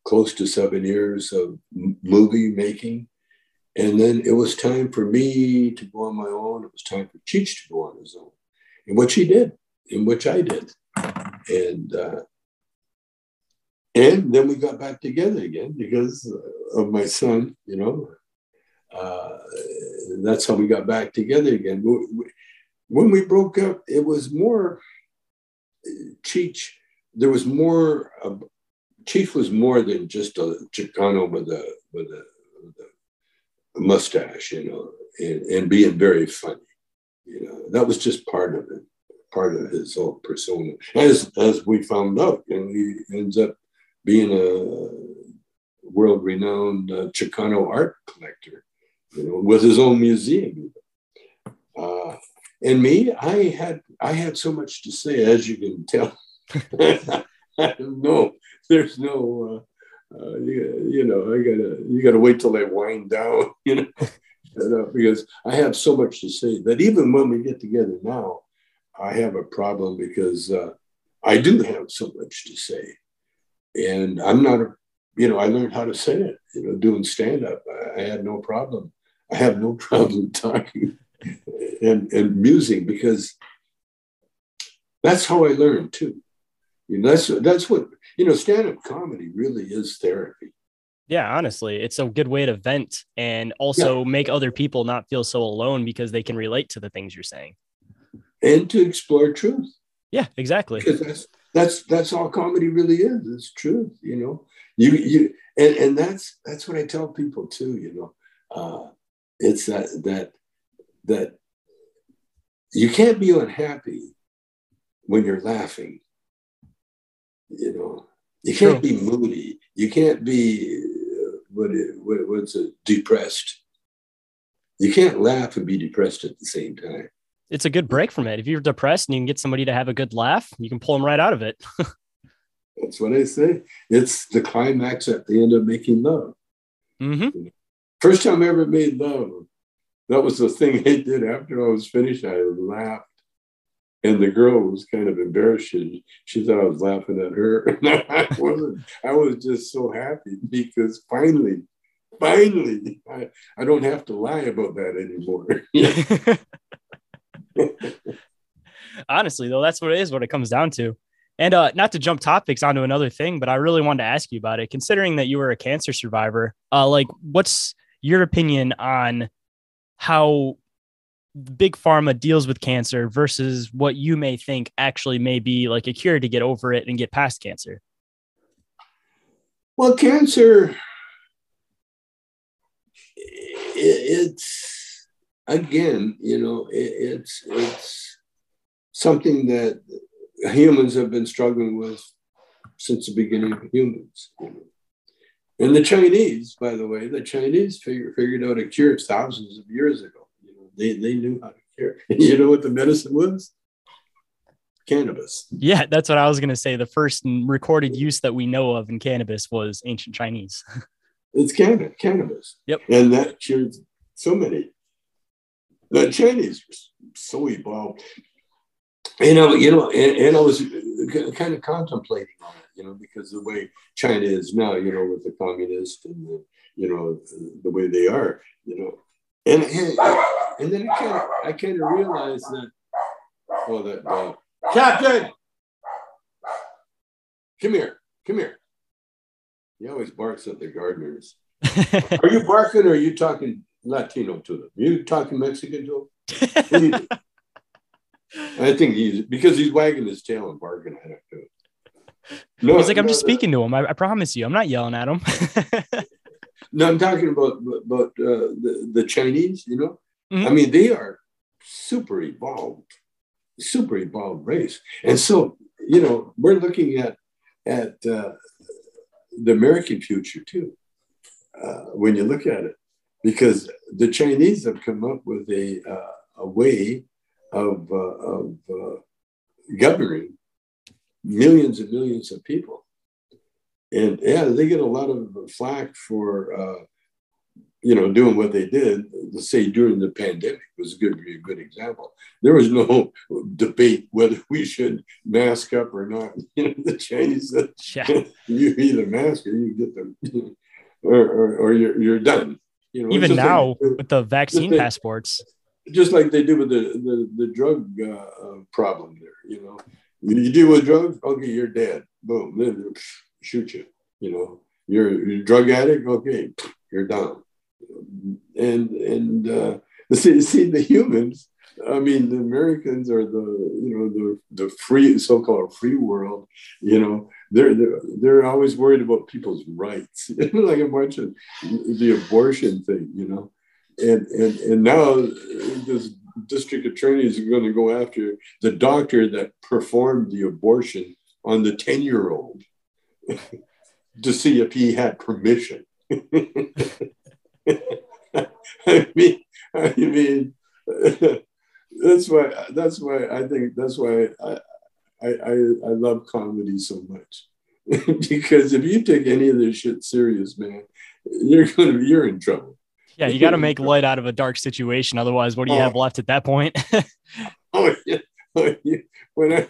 close to seven years of movie making. And then it was time for me to go on my own. It was time for Cheech to go on his own, and which he did, and which I did. and uh, and then we got back together again because of my son. You know, uh, that's how we got back together again. When we broke up, it was more Cheech. There was more. Cheech was more than just a Chicano with a with a, with a mustache, you know, and, and being very funny. You know, that was just part of it, part of his whole persona. As as we found out, and he ends up being a world-renowned uh, Chicano art collector, you know, with his own museum. Uh, and me, I had I had so much to say, as you can tell. [LAUGHS] no, [LAUGHS] there's no, uh, uh, you, you, know, I gotta you gotta wait till they wind down, [LAUGHS] you know, because I have so much to say that even when we get together now, I have a problem because uh, I do have so much to say, and I'm not you know, I learned how to say it, you know, doing stand up. I, I had no problem. I have no [LAUGHS] problem talking and, and musing because that's how I learned too. You know, that's that's what you know. Stand-up comedy really is therapy. Yeah, honestly, it's a good way to vent and also yeah. make other people not feel so alone because they can relate to the things you're saying. And to explore truth. Yeah, exactly. Because that's that's that's all comedy really is. It's truth, you know. You you and, and that's that's what I tell people too, you know. Uh, it's that that that you can't be unhappy when you're laughing. You know, you can't True. be moody. You can't be uh, what, what what's it, depressed. You can't laugh and be depressed at the same time. It's a good break from it. If you're depressed and you can get somebody to have a good laugh, you can pull them right out of it. [LAUGHS] That's what I say. It's the climax at the end of making love. Mm-hmm. First time I ever made love, that was the thing I did after I was finished. I laughed. And the girl was kind of embarrassed. She, she thought I was laughing at her. [LAUGHS] I wasn't. I was just so happy because finally, finally, I, I don't have to lie about that anymore. [LAUGHS] Honestly, though, that's what it is, what it comes down to. And uh, not to jump topics onto another thing, but I really wanted to ask you about it. Considering that you were a cancer survivor, uh, like, what's your opinion on how big pharma deals with cancer versus what you may think actually may be like a cure to get over it and get past cancer? Well, cancer, it's again, you know, it's it's something that humans have been struggling with since the beginning of humans. And the Chinese, by the way, the Chinese figure, figured out a cure thousands of years ago. They, they knew how to cure. [LAUGHS] you know what the medicine was? Cannabis. Yeah, that's what I was going to say. The first recorded use that we know of in cannabis was ancient Chinese. [LAUGHS] it's cannabis. Cannabis. Yep. And that cured so many. The Chinese were so evolved. You know, you know, and, and I was kind of contemplating on it you know, because the way China is now, you know, with the communists and the, you know, the way they are, you know, and and, and then I kind of I kind of realized that, oh, that uh, Captain, come here, come here. He always barks at the gardeners. [LAUGHS] are you barking or are you talking Latino to them? Are you talking Mexican to them? [LAUGHS] I think he's because he's wagging his tail and barking at him too. No, He's like, I'm just speaking to him. I, I, promise you, I'm not yelling at him. [LAUGHS] no, I'm talking about about uh, the the Chinese. You know, mm-hmm. I mean, they are super evolved, super evolved race, and so you know, we're looking at at uh, the American future too. Uh, when you look at it, because the Chinese have come up with a uh, a way of uh, of uh, governing millions and millions of people. And yeah, they get a lot of flack for, uh, you know, doing what they did. Let's say during the pandemic was a good, a good example. There was no debate whether we should mask up or not. [LAUGHS] You know, the Chinese said, yeah. [LAUGHS] you either mask or you get them, [LAUGHS] or, or, or you're, you're done. You know, even now like, with the vaccine passports, just like they do with the the, the drug uh, problem there. You know, You deal with drugs, okay, you're dead. Boom, shoot you. You know, you're, you're a drug addict, okay, you're down. And and uh, [LAUGHS] see, see the humans. I mean, the Americans are the you know the the free so-called free world. You know, they're they're, they're always worried about people's rights, [LAUGHS] like a bunch of the abortion thing. You know, and and and now this district attorneys are going to go after the doctor that performed the abortion on the 10 year old to see if he had permission. [LAUGHS] I mean, I mean, that's why that's why I think that's why I I, I, I love comedy so much. [LAUGHS] because if you take any of this shit serious, man, you're gonna you're in trouble. Yeah, you got to make light out of a dark situation. Otherwise, what do you oh. have left at that point? [LAUGHS] oh, yeah. oh, yeah. When I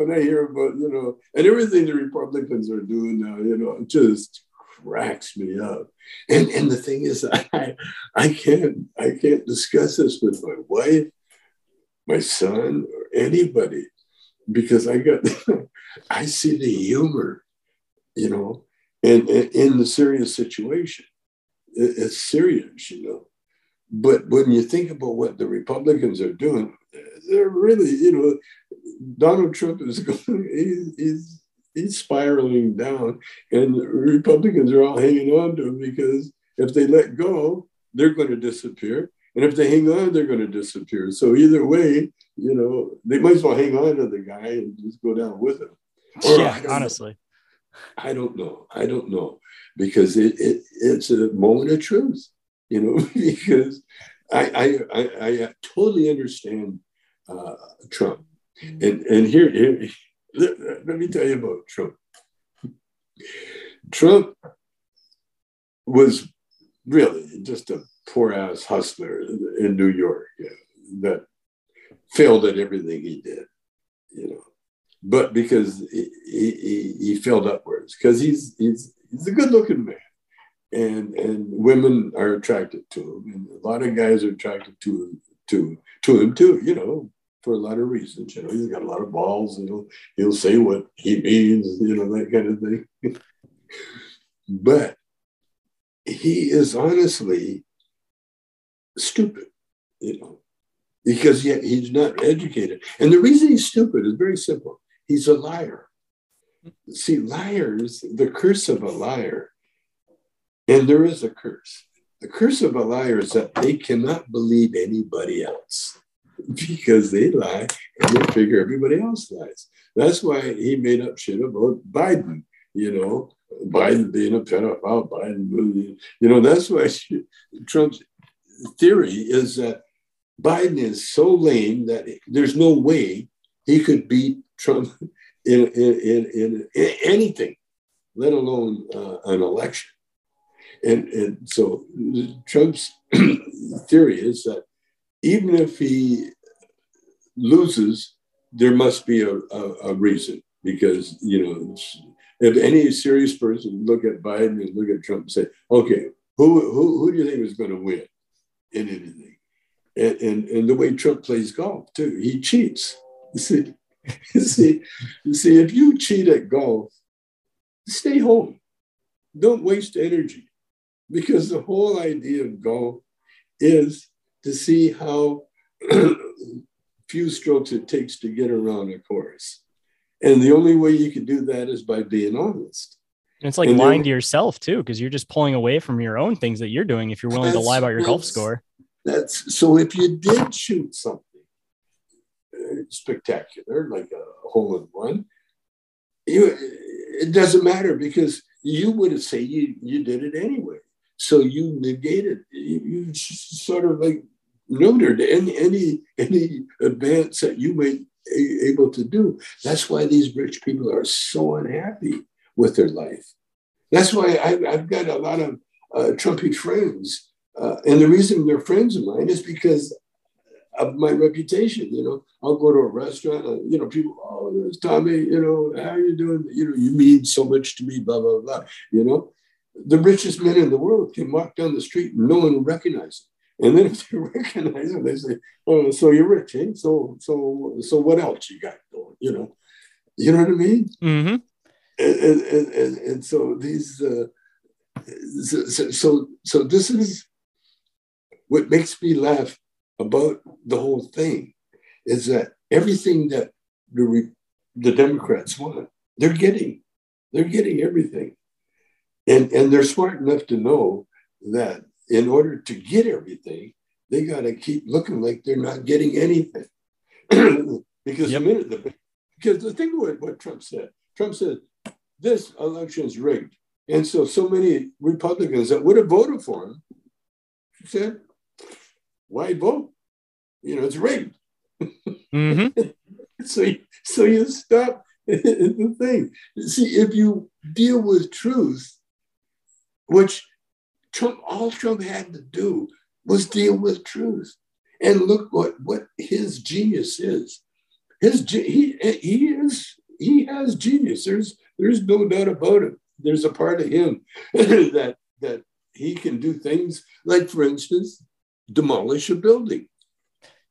when I hear about you know and everything the Republicans are doing now, you know, just cracks me up. And and the thing is, [LAUGHS] I I can't I can't discuss this with my wife, my son, or anybody because I got [LAUGHS] I see the humor, you know, and in the serious situation it's serious, you know. But when you think about what the Republicans are doing, they're really, you know, Donald Trump is [LAUGHS] going, he's, he's spiraling down, and Republicans are all hanging on to him because if they let go, they're going to disappear. And if they hang on, they're going to disappear. So either way, you know, they might as well hang on to the guy and just go down with him. Or, yeah, honestly. Know. I don't know. I don't know because it, it it's a moment of truth, you know, [LAUGHS] because I, I, I, I totally understand uh, Trump. Mm-hmm. And, and here, here let, let me tell you about Trump. Trump was really just a poor ass hustler in New York that failed at everything he did, you know. But because he, he, he failed upwards, because he's he's he's a good looking man. And and women are attracted to him. And a lot of guys are attracted to to to him too, you know, for a lot of reasons. You know, he's got a lot of balls and he'll he'll say what he means, you know, that kind of thing. [LAUGHS] but he is honestly stupid, you know, because yet he's not educated. And the reason he's stupid is very simple. He's a liar. See, liars, the curse of a liar, and there is a curse. The curse of a liar is that they cannot believe anybody else [LAUGHS] because they lie and they figure everybody else lies. That's why he made up shit about Biden, you know, Biden being a pedophile, Biden, being, you know, that's why [LAUGHS] she, Trump's theory is that Biden is so lame that there's no way he could beat Trump [LAUGHS] in, in, in, in anything, let alone uh, an election. And, and so Trump's [CLEARS THROAT] theory is that even if he loses, there must be a, a, a reason because, you know, if any serious person look at Biden and look at Trump and say, okay, who, who, who do you think is going to win in anything? And, and, and the way Trump plays golf, too, he cheats. You [LAUGHS] see, you see, you see, if you cheat at golf, stay home. Don't waste energy. Because the whole idea of golf is to see how [CLEARS THROAT] few strokes it takes to get around a course. And the only way you can do that is by being honest. And it's like and lying then, to yourself too, because you're just pulling away from your own things that you're doing if you're willing to lie about your golf score. That's so if you did shoot something uh, spectacular, like a hole in one, you, it doesn't matter because you would say you, you did it anyway. So you negated, you, you sort of like neutered any, any, any advance that you may be able to do. That's why these rich people are so unhappy with their life. That's why I, have got a lot of uh, Trumpy friends. Uh, and the reason they're friends of mine is because of my reputation. You know, I'll go to a restaurant, and, you know, people, oh, there's Tommy, you know, how are you doing? You know, you mean so much to me, blah, blah, blah. You know, the richest men in the world can walk down the street and no one will recognize them. And then if they [LAUGHS] recognize them, they say, oh, so you're rich, eh? So, so, so what else you got going, you know? You know what I mean? Mm-hmm. And, and, and, and so these, uh, so, so, so this is what makes me laugh about the whole thing is that everything that the, the Democrats want, they're getting. They're getting everything. And, and they're smart enough to know that in order to get everything, they got to keep looking like they're not getting anything. [CLEARS THROAT] because yep. the minute the, because the thing what, what Trump said, Trump said this election is rigged. And so so many Republicans that would have voted for him said, why vote? You know, it's rigged. Mm-hmm. [LAUGHS] so, so you stop [LAUGHS] the thing. See, if you deal with truth, which Trump, all Trump had to do was deal with truth. And look what, what his genius is. His he he is he has genius. There's there's no doubt about it. There's a part of him [LAUGHS] that that he can do things like, for instance, demolish a building.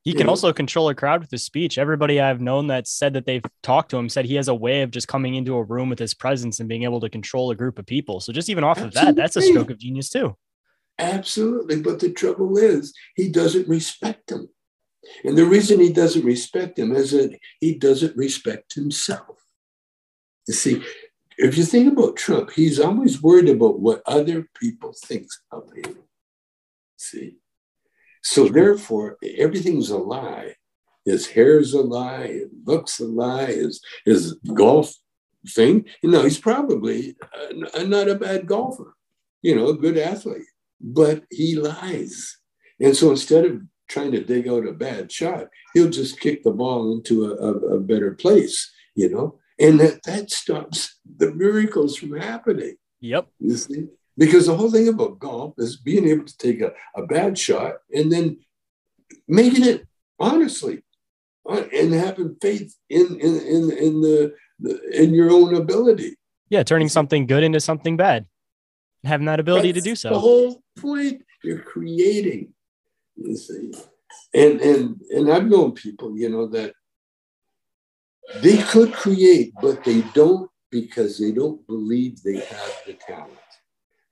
He can also control a crowd with his speech. Everybody I've known that said that they've talked to him said he has a way of just coming into a room with his presence and being able to control a group of people. So just even off Absolutely. of that, that's a stroke of genius too. Absolutely. But the trouble is, he doesn't respect them. And the reason he doesn't respect them is that he doesn't respect himself. You see, if you think about Trump, he's always worried about what other people think of him. See, so therefore, everything's a lie. His hair's a lie, his looks a lie, his, his golf thing. You know, he's probably a, not a bad golfer, you know, a good athlete, but he lies. And so instead of trying to dig out a bad shot, he'll just kick the ball into a, a, a better place, you know, and that, that stops the miracles from happening. Yep. You see? Because the whole thing about golf is being able to take a, a bad shot and then making it honestly uh, and having faith in in in, in the, the in your own ability. Yeah, turning something good into something bad. Having that ability That's to do so. The whole point you're creating, you see. And and and I've known people, you know, that they could create, but they don't because they don't believe they have the talent.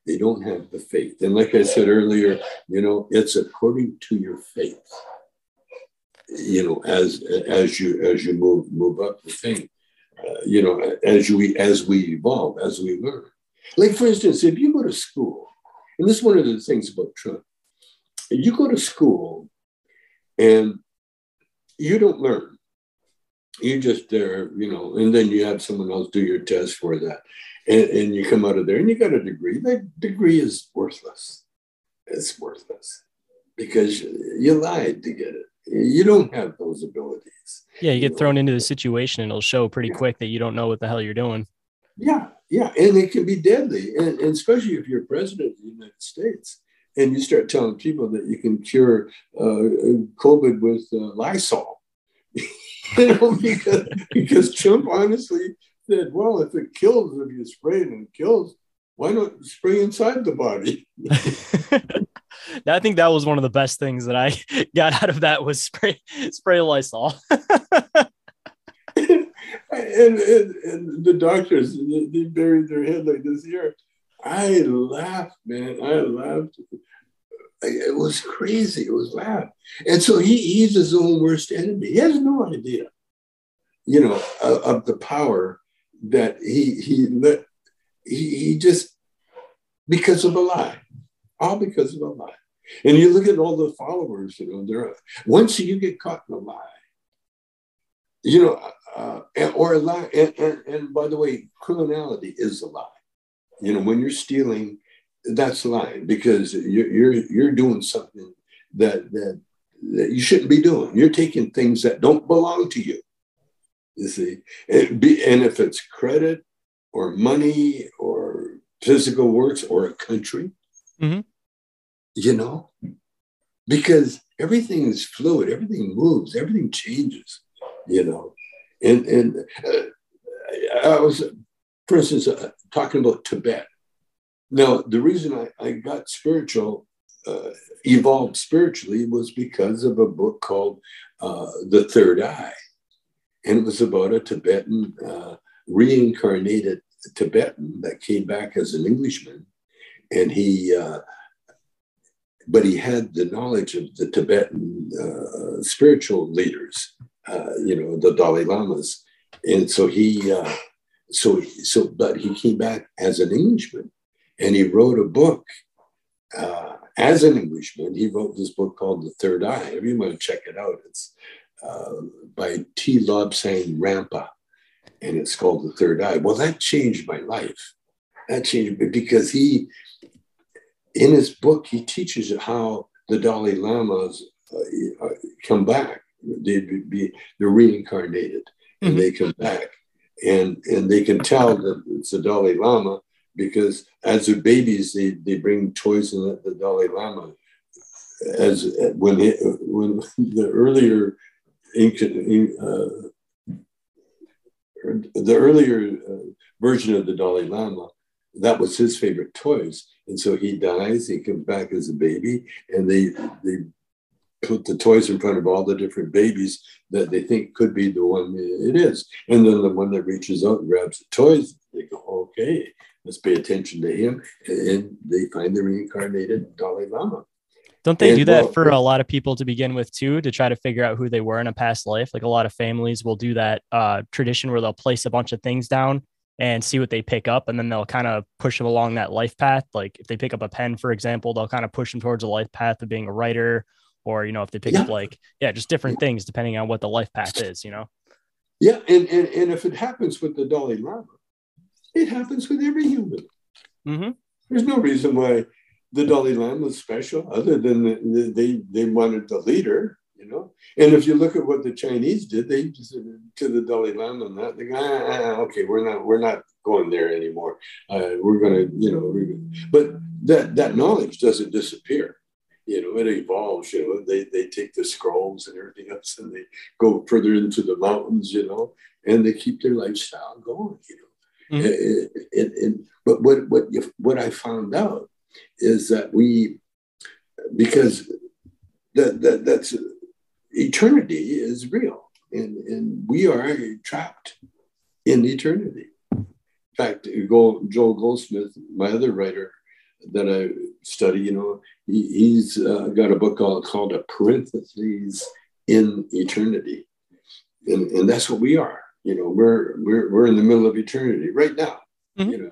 They don't have the faith. And like I said earlier, you know, it's according to your faith. You know, as as you as you move move up the thing, uh, you know, as we as we evolve, as we learn. Like for instance, if you go to school, and this is one of the things about Trump, you go to school and you don't learn. You're just there, you know, and then you have someone else do your test for that and, and you come out of there and you got a degree. That degree is worthless. It's worthless because you lied to get it. You don't have those abilities. Yeah, you get thrown into the situation and it'll show pretty yeah. quick that you don't know what the hell you're doing. Yeah, yeah. And it can be deadly. And, and especially if you're president of the United States and you start telling people that you can cure uh, COVID with uh, Lysol. [LAUGHS] you know, because, because Trump honestly said, well, if it kills, if you spray it and it kills, why not spray inside the body? [LAUGHS] I think that was one of the best things that I [LAUGHS] got out of that was spray spray Lysol. [LAUGHS] and, and, and, the doctors they buried their head like this here. I laughed, man. I laughed. It was crazy. It was laugh. And so he, he's his own worst enemy. He has no idea, you know, of, of the power that he he let he, he just because of a lie, all because of a lie. And you look at all the followers, you know, there. Once you get caught in a lie, you know, uh, or a lie, and, and, and by the way, criminality is a lie. You know, when you're stealing, that's lying because you're you're, you're doing something that that that you shouldn't be doing. You're taking things that don't belong to you. You see, be, and if it's credit or money or physical works or a country, mm-hmm. you know, because everything is fluid, everything moves, everything changes, you know. And and uh, I was, for instance, uh, talking about Tibet. Now, the reason I, I got spiritual, uh, evolved spiritually, was because of a book called uh, The Third Eye and it was about a Tibetan uh, reincarnated Tibetan that came back as an Englishman, and he. Uh, but he had the knowledge of the Tibetan uh, spiritual leaders, uh, you know, the Dalai Lamas, and so he, uh, so so, but he came back as an Englishman, and he wrote a book uh, as an Englishman, he wrote this book called The Third Eye. You to check it out, it's uh, by T. Lobsang Rampa, and it's called The Third Eye. Well, that changed my life. That changed me because he, in his book, he teaches how the Dalai Lamas uh, uh come back. They be they're reincarnated, and mm-hmm. they come back, and and they can tell that it's the Dalai Lama because as they're babies, they, they bring toys in the, the Dalai Lama. As when he, when [LAUGHS] the earlier the earlier uh, version of the Dalai Lama, that was his favorite toys, and so he dies. He comes back as a baby, and they they put the toys in front of all the different babies that they think could be the one it is, and then the one that reaches out and grabs the toys, they go, okay, let's pay attention to him. And they find the reincarnated Dalai Lama. Don't they do that for a lot of people to begin with too, to try to figure out who they were in a past life? Like a lot of families will do that uh, tradition where they'll place a bunch of things down and see what they pick up, and then they'll kind of push them along that life path. Like if they pick up a pen, for example, they'll kind of push them towards a life path of being a writer, or you know, if they pick yeah. up like yeah, just different things depending on what the life path is. You know. Yeah, and, and and if it happens with the Dalai Lama, it happens with every human. Mm-hmm. There's no reason why the Dalai Lama was special, other than the, the, they they wanted the leader, you know. And if you look at what the Chinese did, they to the Dalai Lama and that they go, ah, ah, okay, we're not we're not going there anymore. Uh, we're gonna, you know, but that that knowledge doesn't disappear. You know, it evolves. You know, they they take the scrolls and everything else, and they go further into the mountains. You know, and they keep their lifestyle going. You know Mm-hmm. It, it, it, but what what what I found out is that we because that, that that's eternity is real and and we are trapped in eternity. In fact, Joel Goldsmith, my other writer that I study, you know, he, has uh, got a book called, called A Parentheses in Eternity. And, and that's what we are you know we're we're we're in the middle of eternity right now mm-hmm. you know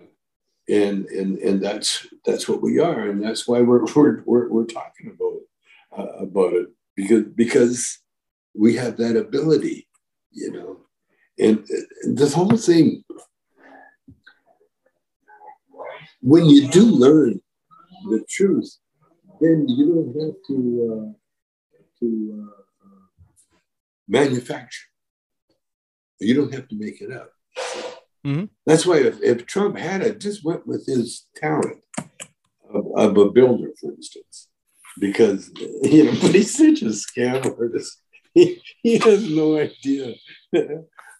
and and and that's that's what we are. And that's why we're [LAUGHS] we're we're, we're talking about uh, about it. Because because we have that ability you know? And, and this whole thing when you do learn the truth then you don't have to uh, to uh, uh manufacture. You don't have to make it up. Mm-hmm. That's why if, if, Trump had it, just went with his talent of, of, a builder, for instance, because [LAUGHS] you know, but he's such a scam artist. [LAUGHS] He, he has no idea [LAUGHS] uh,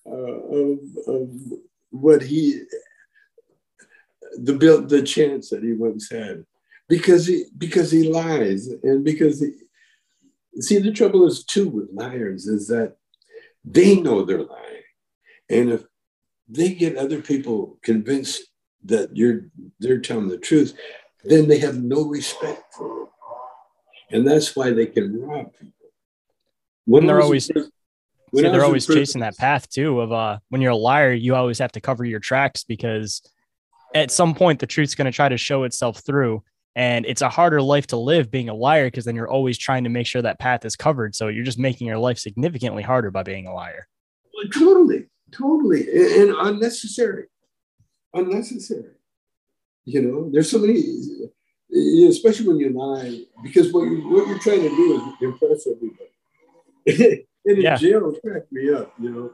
of, of what he the build the chance that he once had because he because he lies and because he see the trouble is too with liars is that they know they're lying and if they get other people convinced that you're they're telling the truth, then they have no respect for. And that's why they can rob people. When they're always when they're always chasing that path too of uh when you're a liar, you always have to cover your tracks because at some point the truth's going to try to show itself through and it's a harder life to live being a liar because then you're always trying to make sure that path is covered so you're just making your life significantly harder by being a liar well, totally totally. And unnecessary. Unnecessary. You know there's so many eh, especially when you lie because what, you, what you're trying to do is impress everybody. [LAUGHS] And in yeah. jail cracked me up you know.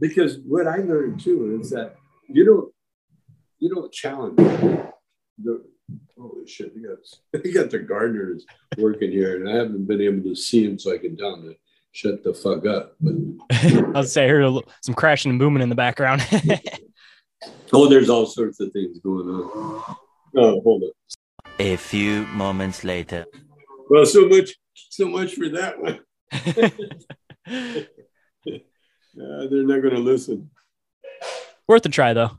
Because what i learned too is that you don't you don't challenge the holy shit you got [LAUGHS] you got the gardeners working here and i haven't been able to see them so i can tell them shut the fuck up. [LAUGHS] I'll say I heard some crashing and booming in the background. [LAUGHS] oh, there's all sorts of things going on. Oh, hold on. A few moments later. Well, so much, so much for that one. [LAUGHS] Uh, they're not going to listen. Worth a try though.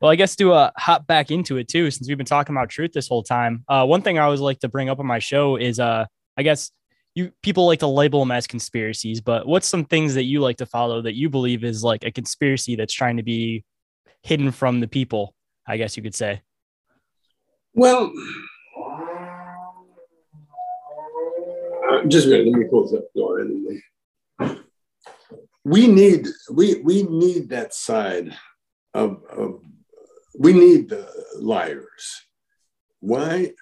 well, I guess to uh, hop back into it too, since we've been talking about truth this whole time. Uh, one thing I always like to bring up on my show is, uh, I guess you people like to label them as conspiracies, but what's some things that you like to follow that you believe is like a conspiracy that's trying to be hidden from the people? I guess you could say. Well, just a minute, let me close that door anyway. We need we we need that side of, of we need the liars. Why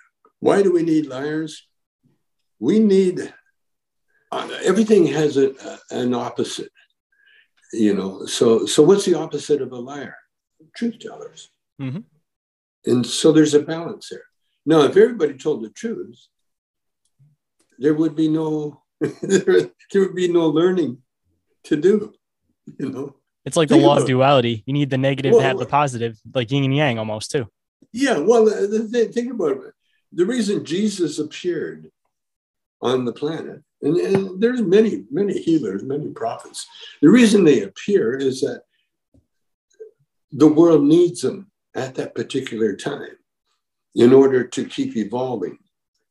why do we need liars? We need everything has a, an opposite, you know. So so what's the opposite of a liar? Truth tellers. Mhm. And so there's a balance there. Now, if everybody told the truth, there would be no [LAUGHS] there would be no learning to do. You know. It's like the law of duality. You need the negative to have the positive, like yin and yang almost too. Yeah. Well, the, the, think about it. The reason Jesus appeared on the planet, and, and there's many many healers, many prophets. The reason they appear is that the world needs them at that particular time in order to keep evolving,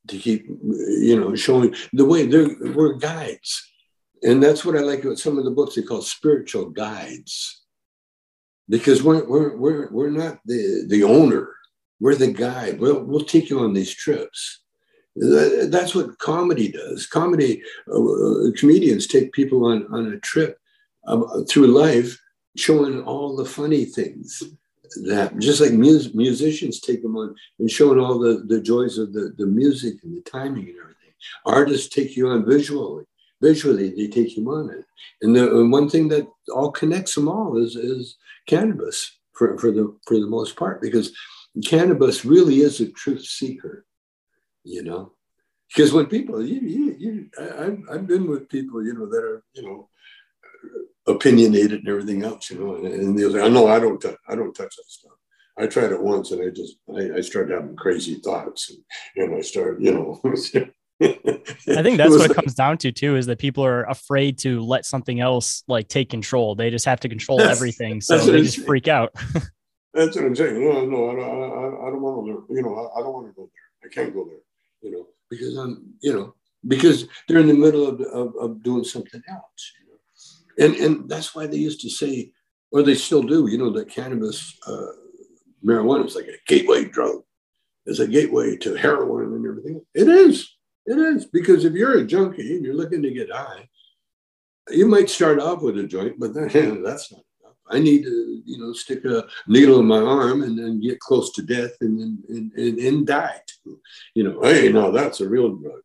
to keep, you know, showing the way they're, we're guides. And that's what I like about some of the books they call spiritual guides. Because we're, we're, we're, we're not the, the owner, we're the guide. We'll, we'll take you on these trips. That- That's what comedy does. Comedy, uh, uh, comedians take people on, on a trip um, through life, showing all the funny things that just like mus- musicians take them on and showing all the, the joys of the, the music and the timing and everything. Artists take you on visually. Visually, they take you on it. And the and one thing that all connects them all is, is cannabis for, for the for the most part, because cannabis really is a truth seeker, you know. Because when people, you, you, you I, I've, I've been with people, you know, that are, you know, opinionated and everything else, you know, and, and they'll say, "I know I don't, touch, I don't touch that stuff." I tried it once, and I just, I, I started having crazy thoughts, and, and I started, you know. [LAUGHS] I think that's what it comes down to too, is that people are afraid to let something else like take control. They just have to control everything, so they just freak out. That's what I'm saying. No, no, I don't, I, I don't want to. You know, I, I don't want to go there. I can't go there. You know, because I'm, you know, because they're in the middle of, of, of doing something else. You know? And and that's why they used to say, or they still do. You know, that cannabis, uh, marijuana is like a gateway drug. It's a gateway to heroin and everything. It is. It is because if you're a junkie and you're looking to get high, you might start off with a joint, but then [LAUGHS] that's not. I need to, you know, stick a needle in my arm and then get close to death and then and, and, and die too. You know, hey, no, that's a real drug.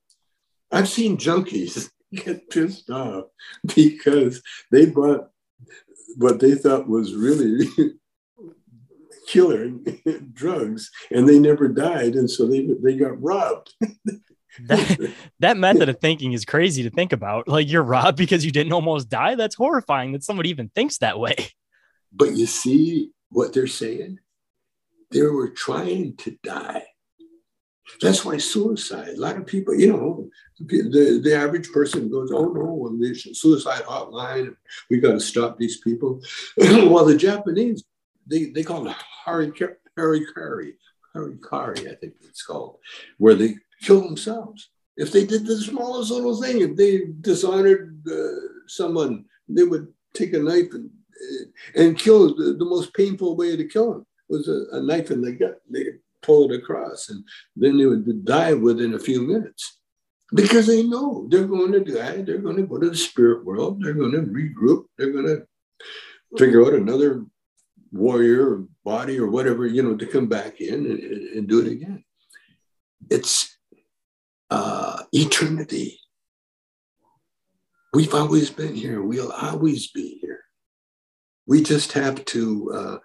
I've seen junkies [LAUGHS] get pissed off because they bought what they thought was really [LAUGHS] killer [LAUGHS] drugs and they never died and so they they got robbed that, that method of thinking is crazy to think about. Like you're robbed because you didn't almost die. That's horrifying that somebody even thinks that way. But you see what they're saying? They were trying to die. That's why suicide, a lot of people, you know, the, the average person goes, oh no, well, there's a suicide hotline. We got to stop these people. [CLEARS THROAT] While the Japanese, they, they call it harikari, harikari, harikari, I think it's called, where they kill themselves. If they did the smallest little thing, if they dishonored uh, someone, they would take a knife and and kill the, the most painful way to kill him was a, a knife in the gut. They pull it across, and then they would die within a few minutes because they know they're going to die. They're going to go to the spirit world. They're going to regroup. They're going to figure out another warrior or body or whatever you know to come back in and, and do it again. It's uh, eternity. We've always been here. We'll always be here. We just have to, uh,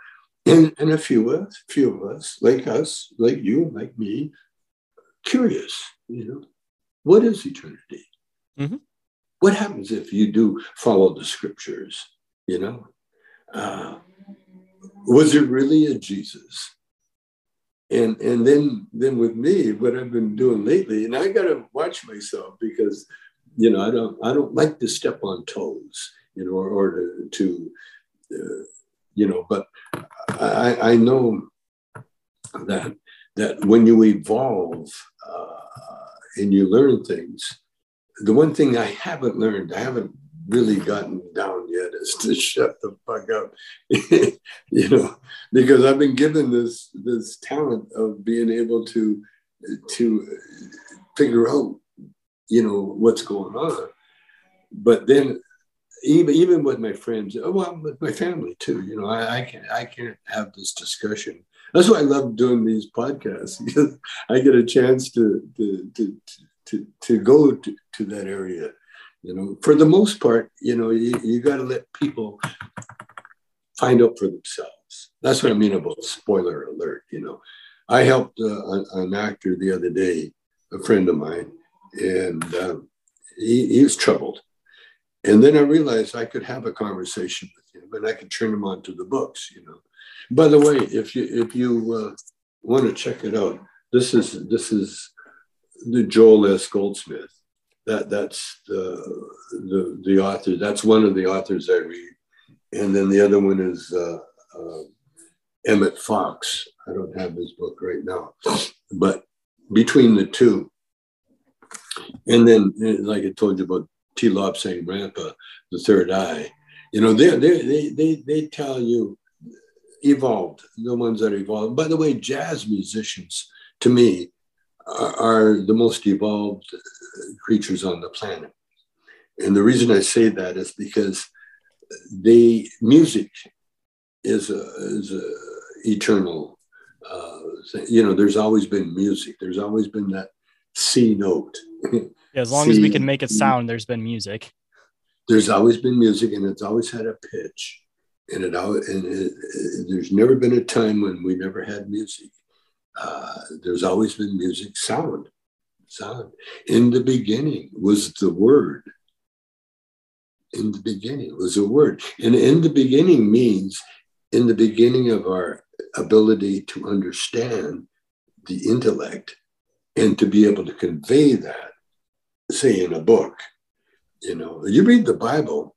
[CLEARS THROAT] and, and a few of us, few of us, like us, like you, like me, curious. You know, what is eternity? Mhm. What happens if you do follow the scriptures? You know, uh, was it really a Jesus? And and then then with me, what I've been doing lately, and I got to watch myself because you know I don't I don't like to step on toes you know, or, or to, to you know, but I, I know that that when you evolve uh, and you learn things, the one thing I haven't learned, I haven't really gotten down yet, is to [LAUGHS] shut the fuck up, [LAUGHS] you know, because I've been given this this talent of being able to to figure out, you know, what's going on. But then even even with my friends, oh, well, with my family too. You know, I, I can't I can't have this discussion. That's why I love doing these podcasts [LAUGHS] because I get a chance to to to to, to go to, to that area. You know, for the most part, you know, you, you got to let people find out for themselves. That's what I mean about spoiler alert. You know, I helped uh, an actor the other day, a friend of mine, and um, he, he was troubled and then I realized I could have a conversation with him and I could turn him on to the books, you know. By the way, if you if you uh, want to check it out, this is this is the Joel S. Goldsmith. That that's the the the author. That's one of the authors I read, and then the other one is uh, uh, Emmet Fox. I don't have his book right now, but between the two, and then like I told you about T. Lobsang Rampa, the third eye. You know, they they they they tell you evolved, the ones that evolved. By the way, jazz musicians, to me, are, are the most evolved creatures on the planet. And the reason I say that is because the music is a, is a eternal uh, you know there's always been music there's always been that c note [LAUGHS] Yeah, as long See, as we can make it sound, there's been music. There's always been music, and it's always had a pitch, and it always and it, it, there's never been a time when we never had music. Uh, there's always been music, sound, sound. In the beginning was the word. In the beginning was a word, and in the beginning means in the beginning of our ability to understand the intellect and to be able to convey that say in a book. You know, you read the Bible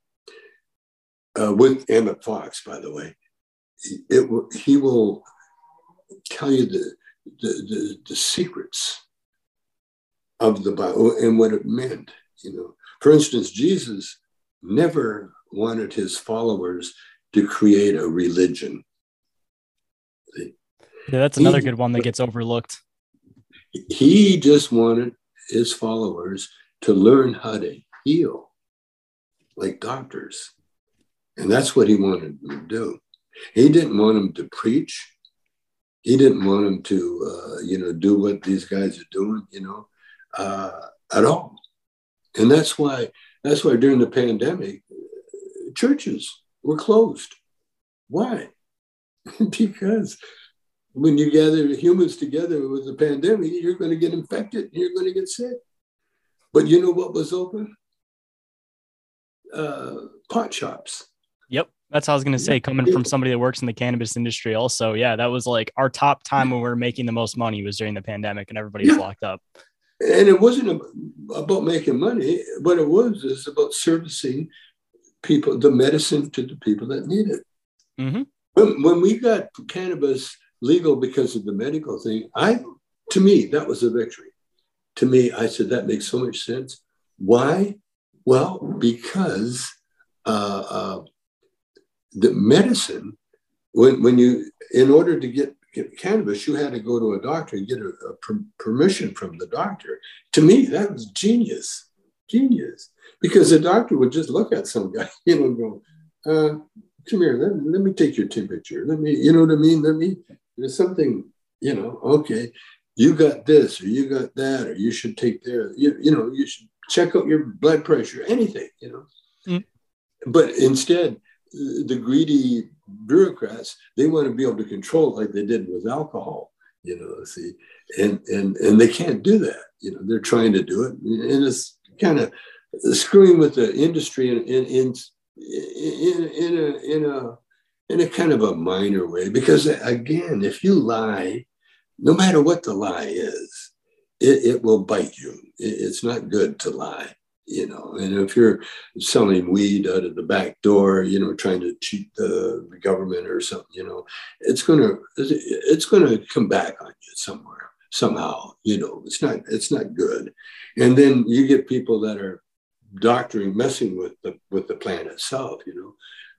uh, with Emmet Fox, by the way. It, it he will tell you the, the, the the secrets of the Bible and what it meant. You know, for instance, Jesus never wanted his followers to create a religion. Yeah, that's another he, good one that gets overlooked. He just wanted his followers to learn how to heal like doctors. And that's what he wanted them to do. He didn't want them to preach. He didn't want them to, uh, you know, do what these guys are doing, you know, uh, at all. And that's why, that's why during the pandemic, churches were closed. Why? [LAUGHS] because when you gather humans together with a pandemic, you're going to get infected, you're going to get sick. But you know what was open? Uh, pot shops. Yep. That's how I was going to say, coming from somebody that works in the cannabis industry, also, yeah, that was like our top time when we were making the most money was during the pandemic and everybody was yeah. locked up. And it wasn't about making money. What it was is about servicing people, the medicine to the people that need it. Mm-hmm. When, when we got cannabis legal because of the medical thing, I, to me, that was a victory to me, I said, that makes so much sense. Why? Well, because uh, uh, the medicine, when, when you, in order to get, get cannabis, you had to go to a doctor and get a, a per- permission from the doctor. To me, that was genius, genius. Because the doctor would just look at some guy, [LAUGHS] you know, go, uh, come here, let, let me take your temperature. Let me, you know what I mean? Let me, there's something, you know, okay you got this or you got that or you should take there you, you know you should check out your blood pressure anything you know mm. but instead the greedy bureaucrats they want to be able to control it like they did with alcohol you know see and and and they can't do that you know they're trying to do it and it's kind of screwing with the industry in in in in, in a in a in a kind of a minor way because again if you lie no matter what the lie is, it, it will bite you. It, it's not good to lie. you know and if you're selling weed out of the back door you know trying to cheat the, government or something you know it's gonna it's gonna come back on you somewhere somehow you know it's not it's not good and then you get people that are doctoring messing with the with the plant itself you know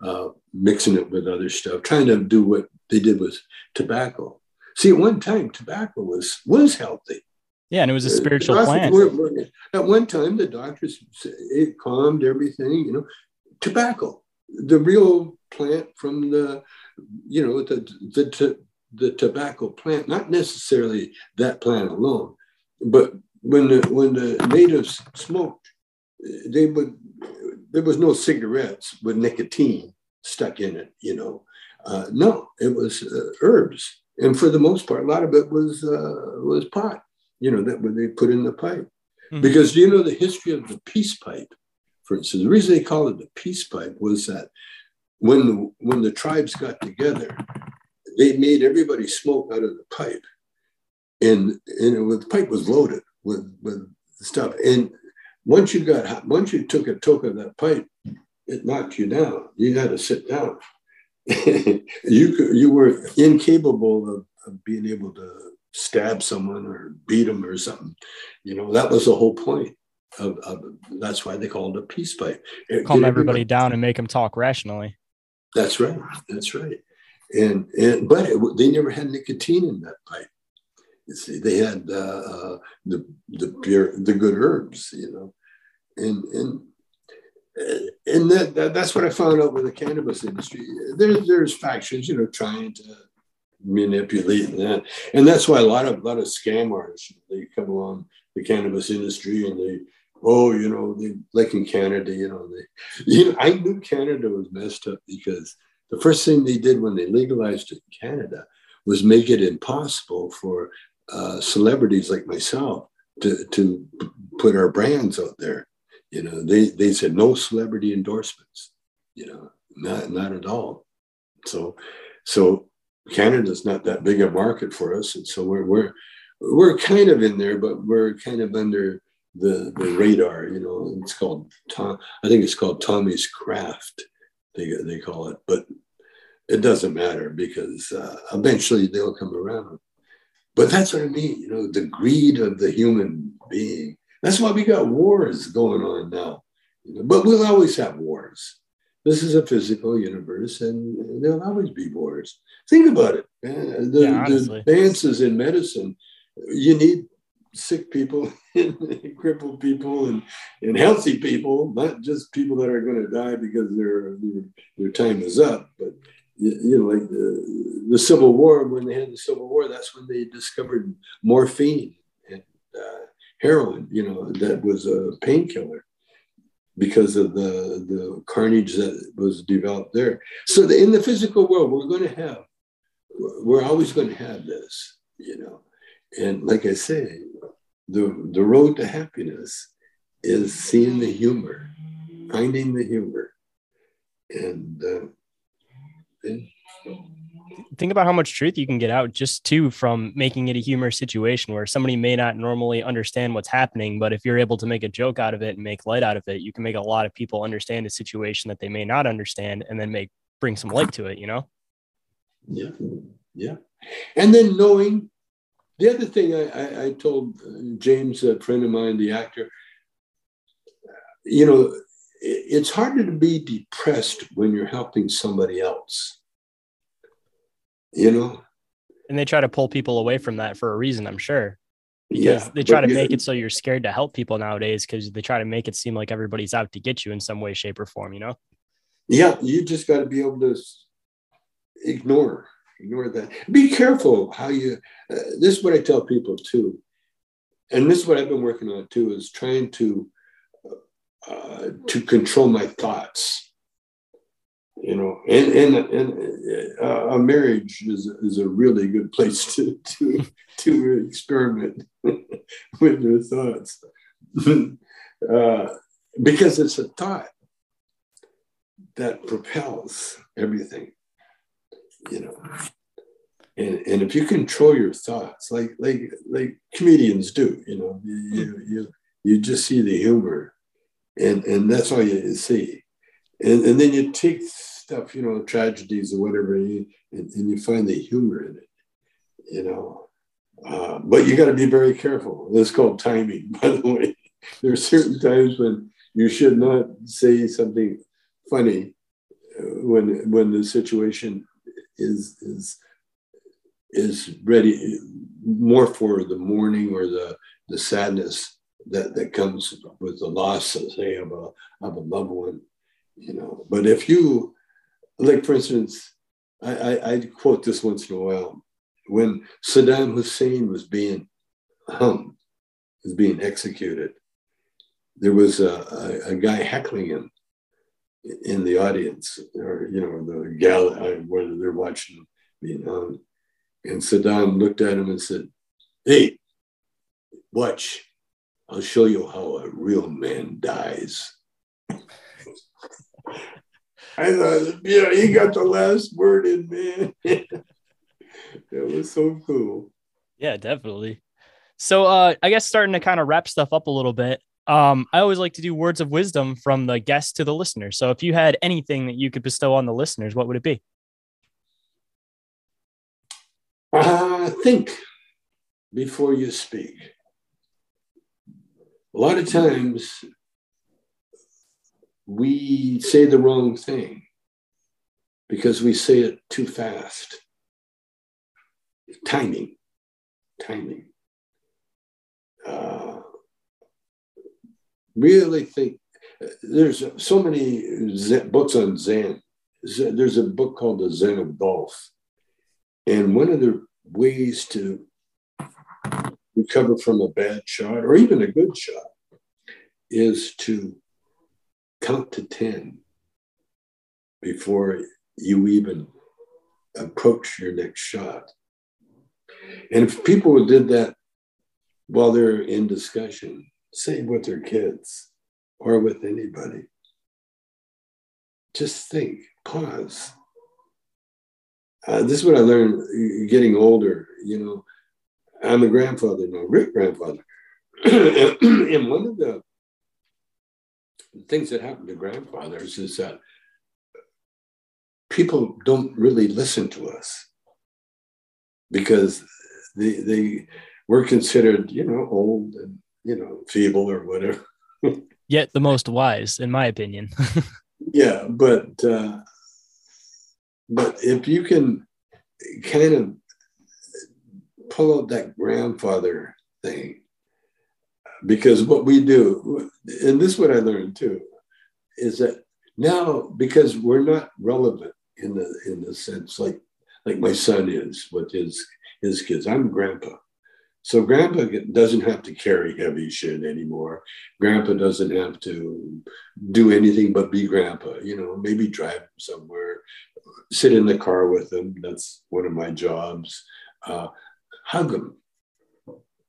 uh, mixing it with other stuff trying to do what they did with tobacco see at one time tobacco was was healthy yeah, and it was a spiritual plant. at one time, the doctors it calmed everything. You know, tobacco, the real plant from the, you know, the the the tobacco plant, not necessarily that plant alone, but when the when the natives smoked, they would there was no cigarettes with nicotine stuck in it. You know, uh, no, it was uh, herbs, and for the most part, a lot of it was uh, was pot you know, that when they put in the pipe. Mm-hmm. Because you know the history of the peace pipe, for instance, the reason they call it the peace pipe was that when the when the tribes got together, they made everybody smoke out of the pipe. And, and it, the pipe was loaded with, with stuff. And once you got once you took a toke of that pipe, it knocked you down. You had to sit down. You you were incapable of, of being able to stab someone or beat them or something. You know, that was the whole point. Of, of that's why they called it a peace pipe. Calm everybody down and make them talk rationally. That's right. That's right. And and but it, they never had nicotine in that pipe. You see, they had uh, uh, the the pure the good herbs, you know, and and and that, that, that's what I found out with the cannabis industry. There's there's factions, you know, trying to manipulate that. And that's why a lot of lot of scam artists they come along the cannabis industry and they oh you know they like in Canada you know they [LAUGHS] you know I knew Canada was messed up because the first thing they did when they legalized it in Canada was make it impossible for uh, celebrities like myself to to put our brands out there. You know they they said no celebrity endorsements. You know not not at all. So so Canada's not that big a market for us, and so we're we're we're kind of in there, but we're kind of under the the radar. You know, it's called Tom. I think it's called Tommy's Craft. They they call it, but it doesn't matter because uh, eventually they'll come around. But that's what I mean. You know, the greed of the human being. That's why we got wars going on now. But we'll always have wars. This is a physical universe, and there'll always be wars. Think about it. The, yeah, the advances in medicine, you need sick people and [LAUGHS] crippled people and, and healthy people, not just people that are going to die because their, their, their time is up. But, you, know, like the, the Civil War, when they had the Civil War, that's when they discovered morphine uh, heroin, you know, that was a painkiller because of the, the carnage that was developed there. So the, in the physical world, we're going to have, we're always going to have this, you know. And like I say, the, the road to happiness is seeing the humor, finding the humor. And, uh, and think about how much truth you can get out just too from making it a humorous situation where somebody may not normally understand what's happening but if you're able to make a joke out of it and make light out of it you can make a lot of people understand a situation that they may not understand and then make bring some light to it you know? Yeah yeah. And then knowing the other thing i, I, I told uh, james a friend of mine the actor you know it's harder to be depressed when you're helping somebody else you know? And they try to pull people away from that for a reason i'm sure. Because yeah, they try to make it so you're scared to help people nowadays because they try to make it seem like everybody's out to get you in some way shape or form you know? Yeah you just got to be able to ignore ignore that. Be careful how you uh, this is what i tell people too and this is what i've been working on too is trying to uh, to control my thoughts you know, and and, and uh, a marriage is is a really good place to to to experiment [LAUGHS] with your thoughts, [LAUGHS] uh, because it's a thought that propels everything, you know. And, and if you control your thoughts, like like like comedians do, you know, you you you just see the humor and and that's all you see, and and then you take stuff, you know, tragedies or whatever, and you, and, and you find the humor in it, you know. Uh, but you got to be very careful. That's called timing, [LAUGHS] by the way. There are certain times when you should not say something funny uh, when when the situation is is is ready more for the mourning or the the sadness that that comes with the loss, say, of a of a loved one, you know. But if you, like, for instance, I, I, I quote this once in a while when Saddam Hussein was being hung, was being executed. There was a, a, a guy heckling him in the audience, or you know, the galley uh, where they're watching being hung. And Saddam looked at him and said, Hey, watch. I'll show you how a real man dies. I thought, yeah, he got the last word in, man. [LAUGHS] that was so cool. Yeah, definitely. So uh I guess starting to kind of wrap stuff up a little bit. Um, I always like to do words of wisdom from the guest to the listener. So if you had anything that you could bestow on the listeners, what would it be? Uh, think before you speak. A lot of times we say the wrong thing because we say it too fast. Timing, timing. Uh, really think there's so many Zen, books on Zen. There's a book called The Zen of Golf. And one of the ways to recover from a bad shot or even a good shot is to count to 10 before you even approach your next shot. And if people did that while they're in discussion, say with their kids or with anybody, just think, pause. Uh, this is what I learned getting older. You know, I'm a grandfather now, great grandfather. [CLEARS THROAT] and one of the things that happen to grandfathers is that people don't really listen to us because they, they were considered, you know, old and, you know, feeble or whatever. [LAUGHS] Yet the most wise, in my opinion. [LAUGHS] yeah, but uh, but if you can kind of pull out that grandfather thing, because what we do, and this is what I learned too, is that now because we're not relevant in the in the sense like like my son is with his his kids. I'm grandpa. So grandpa doesn't have to carry heavy shit anymore. Grandpa doesn't have to do anything but be grandpa, you know, maybe drive somewhere, sit in the car with him. That's one of my jobs. Uh, hug him.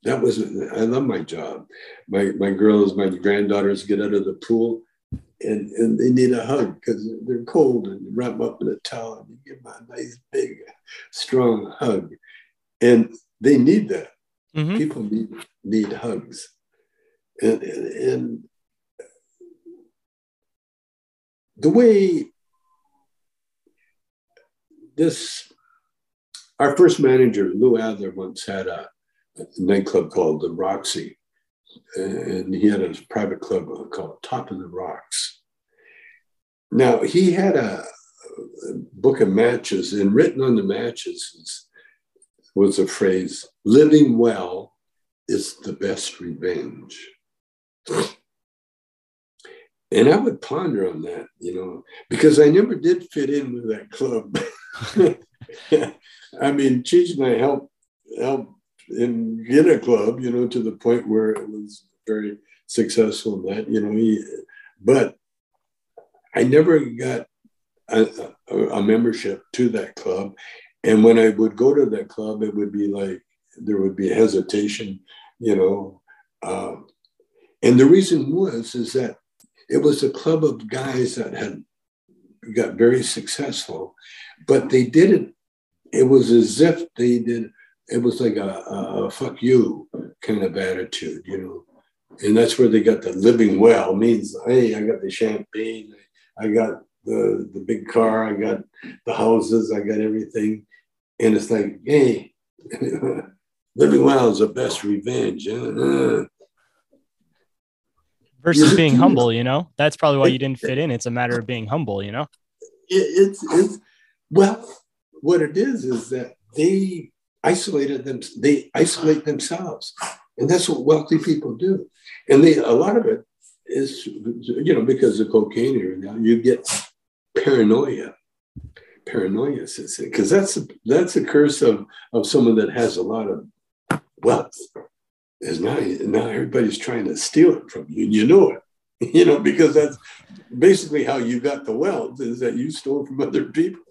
That was, I love my job. My, my girls, my granddaughters get out of the pool and, and they need a hug because they're cold and you wrap them up in a towel and you give them a nice, big, strong hug. And they need that. Mm-hmm. People need, need hugs. And, and, and the way this our first manager, Lou Adler, once had a, a nightclub called the Roxy, and he had a private club called Top of the Rocks. Now he had a, a book of matches, and written on the matches was, a phrase: "Living well is the best revenge." And I would ponder on that, you know, because I never did fit in with that club. [LAUGHS] I mean, Cheech and I helped helped in get a club, you know, to the point where it was very successful in that, you know, he, but I never got a, a, membership to that club. And when I would go to that club, it would be like there would be hesitation, you know. Uh, and the reason was is that it was a club of guys that had got very successful, but they didn't it was as if they did, it was like a, a, a fuck you kind of attitude, you know. And that's where they got the living well means, hey, I got the champagne, I got the, the big car, I got the houses, I got everything. And it's like, hey, [LAUGHS] living well is the best revenge. Uh, Versus being humble, you know, that's probably why you didn't fit in. It's a matter of being humble, you know. It, it's it's well, what it is is that they isolated them. They isolate themselves, and that's what wealthy people do. And they a lot of it is you know because of cocaine or now you get paranoia paranoia because that's that's a curse of of someone that has a lot of wealth is now now everybody's trying to steal it from you and you know it [LAUGHS] you know because that's basically how you got the wealth is that you stole from other people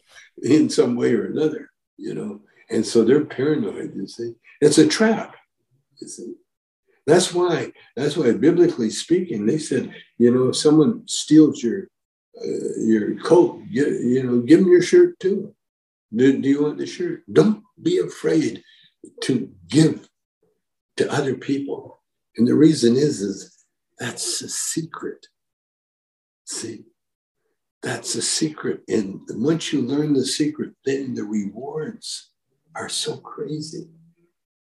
in some way or another you know and so they're paranoid you see it's a trap you see that's why that's why biblically speaking they said you know if someone steals your uh, your coat you, you know give them your shirt too do, do you want the shirt don't be afraid to give to other people. And the reason is, is that's a secret. See, that's a secret. And once you learn the secret, then the rewards are so crazy.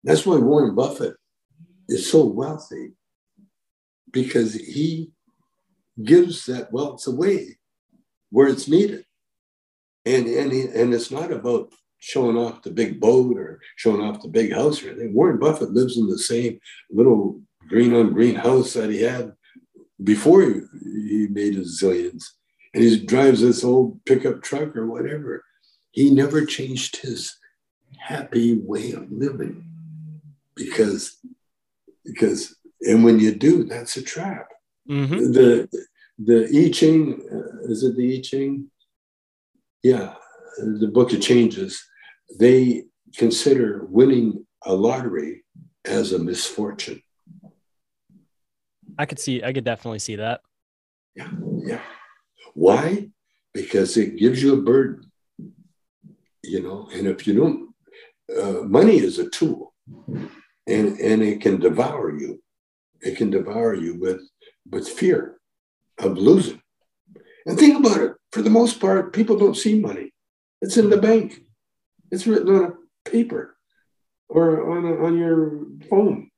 That's why Warren Buffett is so wealthy because he gives that wealth away where it's needed. And, and, he, and it's not about showing off the big boat or showing off the big house or anything. Warren Buffett lives in the same little green on green house that he had before he, he made his zillions. And he drives this old pickup truck or whatever. He never changed his happy way of living because because and when you do, that's a trap. Mm-hmm. The the I Ching uh, is it the I Ching? Yeah, the book of changes, they consider winning a lottery as a misfortune. I could see, I could definitely see that. Yeah, yeah. Why? Because it gives you a burden, you know. And if you don't, uh, money is a tool, and and it can devour you. It can devour you with with fear of losing. And think about it. For the most part, people don't see money. It's in the bank. It's written on a paper or on, a, on your phone.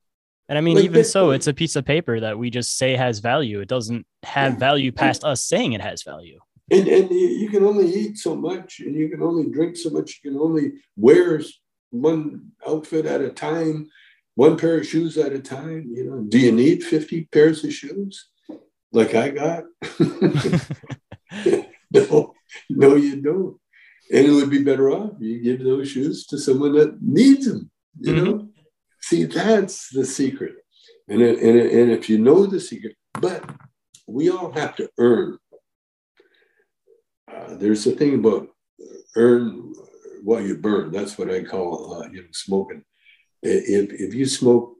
And I mean, like even so, it's a piece of paper that we just say has value. It doesn't have value past us saying it has value. And, and you can only eat so much and you can only drink so much. You can only wear one outfit at a time, one pair of shoes at a time. You know, do you need 50 pairs of shoes like I got? [LAUGHS] [LAUGHS] no, no, you don't and it would be better off you give those shoes to someone that needs them you mm-hmm. know see that's the secret and, it, and, it, and if you know the secret but we all have to earn uh, there's a thing about earn what you burn that's what i call uh, you know smoking if, if you smoke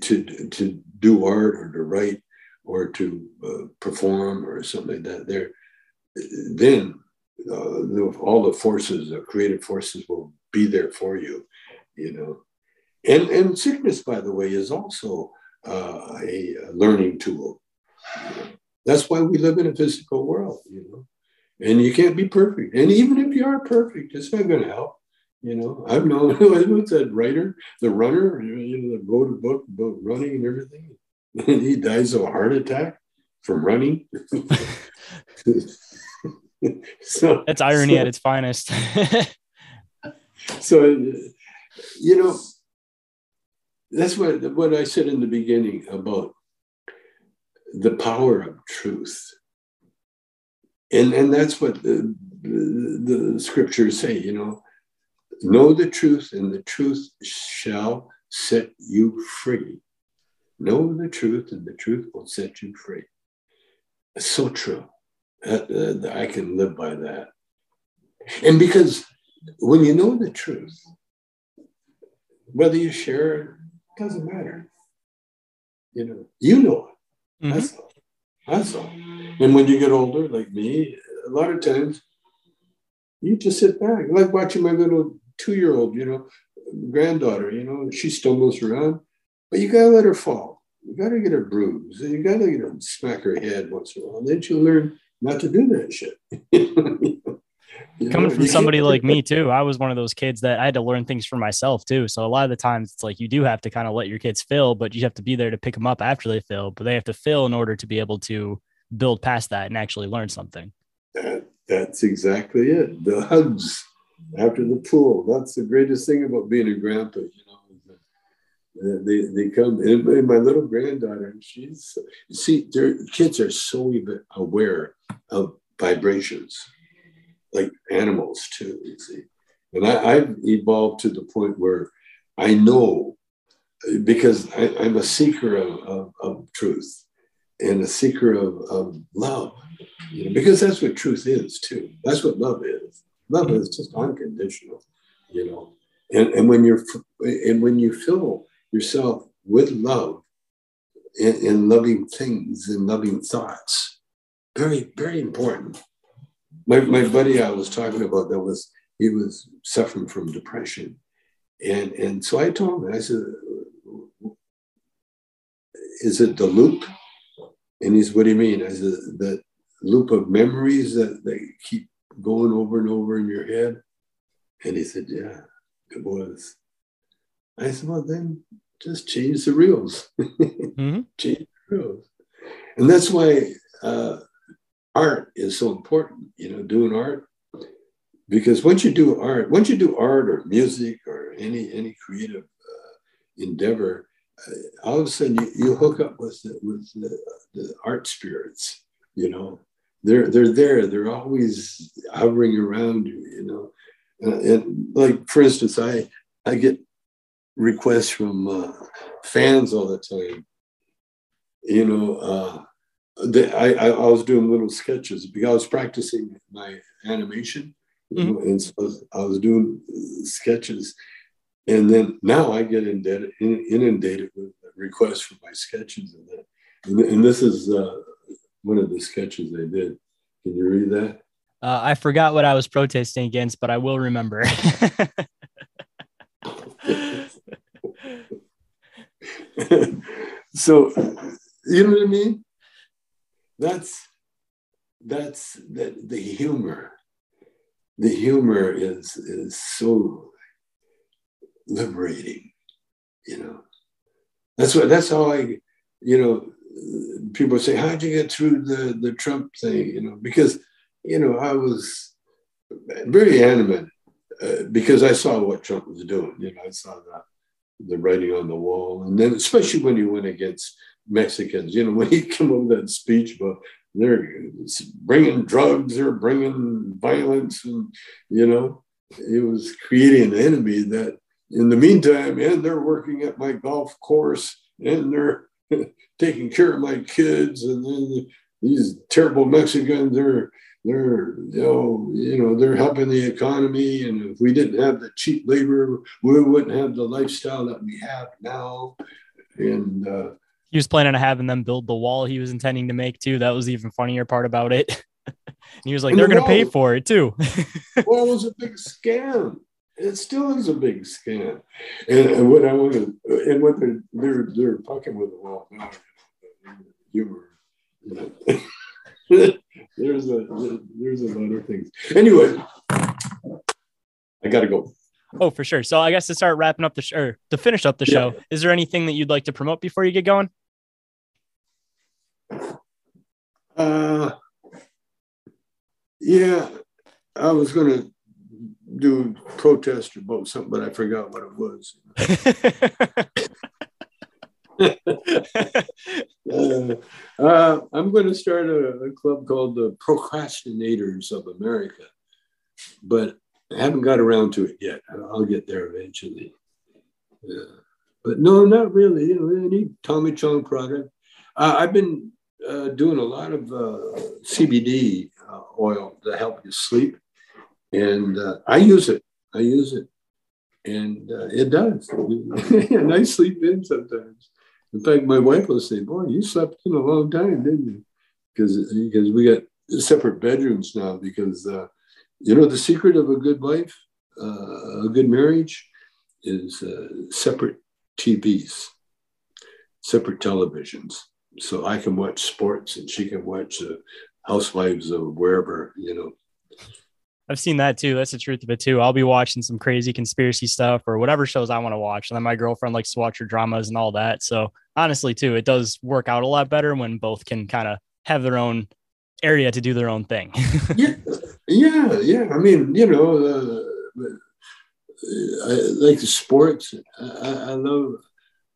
to to do art or to write or to uh, perform or something like that there then uh, all the forces, the creative forces will be there for you, you know. And, and sickness, by the way, is also uh, a, learning tool. That's why we live in a physical world, you know. And you can't be perfect. And even if you are perfect, it's not going to help. You know, I've known [LAUGHS] what's that writer, the runner, you know, that wrote a book about running and everything. [LAUGHS] And he dies of a heart attack from running. [LAUGHS] so that's irony so, at its finest. so, you know, that's what what I said in the beginning about the power of truth, and and that's what the, the, the scriptures say. You know, know the truth, and the truth shall set you free. Know the truth, and the truth will set you free. It's so true. Uh, I can live by that. And because when you know the truth, whether you share it, doesn't matter. You know, you know it. Mm-hmm. That's all. That's all. And when you get older, like me, a lot of times you just sit back, like watching my little two-year-old, you know, granddaughter. You know, she stumbles around, but you gotta let her fall. you got to get a bruise. You got to you know, smack her head once in a while. Then she'll learn not to do that shit. [LAUGHS] You Coming know, from somebody like me too, I was one of those kids that I had to learn things for myself too. So a lot of the times it's like you do have to kind of let your kids fail, but you have to be there to pick them up after they fail. But they have to fail in order to be able to build past that and actually learn something. That, that's exactly it. The hugs after the pool. That's the greatest thing about being a grandpa. You know, they they come and my little granddaughter. She's see, their kids are so aware of vibrations like animals too, you see. And I, have evolved to the point where I know because I, am a seeker of, of, of, truth and a seeker of, of love, you know, because that's what truth is too. That's what love is. Love is just unconditional, you know. And, and when you're and when you fill yourself with love and, and loving things and loving thoughts, very, very important my, my buddy I was talking about that was he was suffering from depression. And and so I told him, I said, is it the loop? And he's, what do you mean? I said, that loop of memories that, that keep going over and over in your head? And he said, yeah, it was. I said, well, then just change the reels. [LAUGHS] mm-hmm. Change the reels. And that's why uh, art is so important, you know, doing art. Because once you do art, once you do art or music or any any creative uh, endeavor, all of a sudden you, you hook up with the, with the, the art spirits. You know, they're they're there. They're always hovering around you. You know, uh, and like for instance, I I get requests from uh, fans all the time. You know, uh, the, I, I, was doing little sketches because I was practicing my animation. Mm-hmm. And so I was doing sketches. And then now I get inundated, inundated with requests for my sketches. And, that. and, and this is uh, one of the sketches I did. Can you read that? Uh, I forgot what I was protesting against, but I will remember. [LAUGHS] so, you know what I mean? that's that's that the humor the humor is is so liberating you know that's what that's how i you know people say how'd you get through the the trump thing you know because you know i was very animate uh, because i saw what trump was doing you know i saw that the writing on the wall and then especially when he went against Mexicans. You know, [LAUGHS] when he came up with that speech about they're bringing drugs or bringing violence, and you know, it was creating an enemy that, in the meantime, and they're working at my golf course, and they're [LAUGHS] taking care of my kids, and then these terrible Mexicans, they're they're you know you know they're helping the economy and if we didn't have the cheap labor we wouldn't have the lifestyle that we have now and uh, he was planning on having them build the wall he was intending to make too. That was the even funnier part about it. [LAUGHS] and he was like, they're the going to pay for it too. [LAUGHS] well, it was a big scam. It still is a big scam. And, and what I want to, and what they're, they're, they're fucking with the wall now, humor. there's a there's a lot of things. Anyway, I got to go. Oh, for sure. So I guess to start wrapping up the show, or to finish up the show, yeah. is there anything that you'd like to promote before you get going? Uh, yeah, I was going to do protest about something, but I forgot what it was. uh, [LAUGHS] uh, I'm going to start a, a, club called the Procrastinators of America, but I haven't got around to it yet. I'll get there eventually. Yeah. But no, not really. You know, any Tommy Chong product. Uh, I've been uh, doing a lot of uh, CBD uh, oil to help you sleep, and uh, I use it. I use it, and uh, it does. [LAUGHS] and I sleep in sometimes. In fact, my wife will say, "Boy, you slept in a long time, didn't you?" Because because we got separate bedrooms now. Because you know the secret of a good life, a good marriage, is separate TVs. separate televisions, so I can watch sports and she can watch uh, Housewives of wherever, you know. I've seen that too. That's the truth of it too. I'll be watching some crazy conspiracy stuff or whatever shows I want to watch. And then my girlfriend likes to watch her dramas and all that. So honestly, too, it does work out a lot better when both can kind of have their own area to do their own thing. [LAUGHS] yeah, yeah, yeah. I mean, you know, uh, I like the sports. I, I love,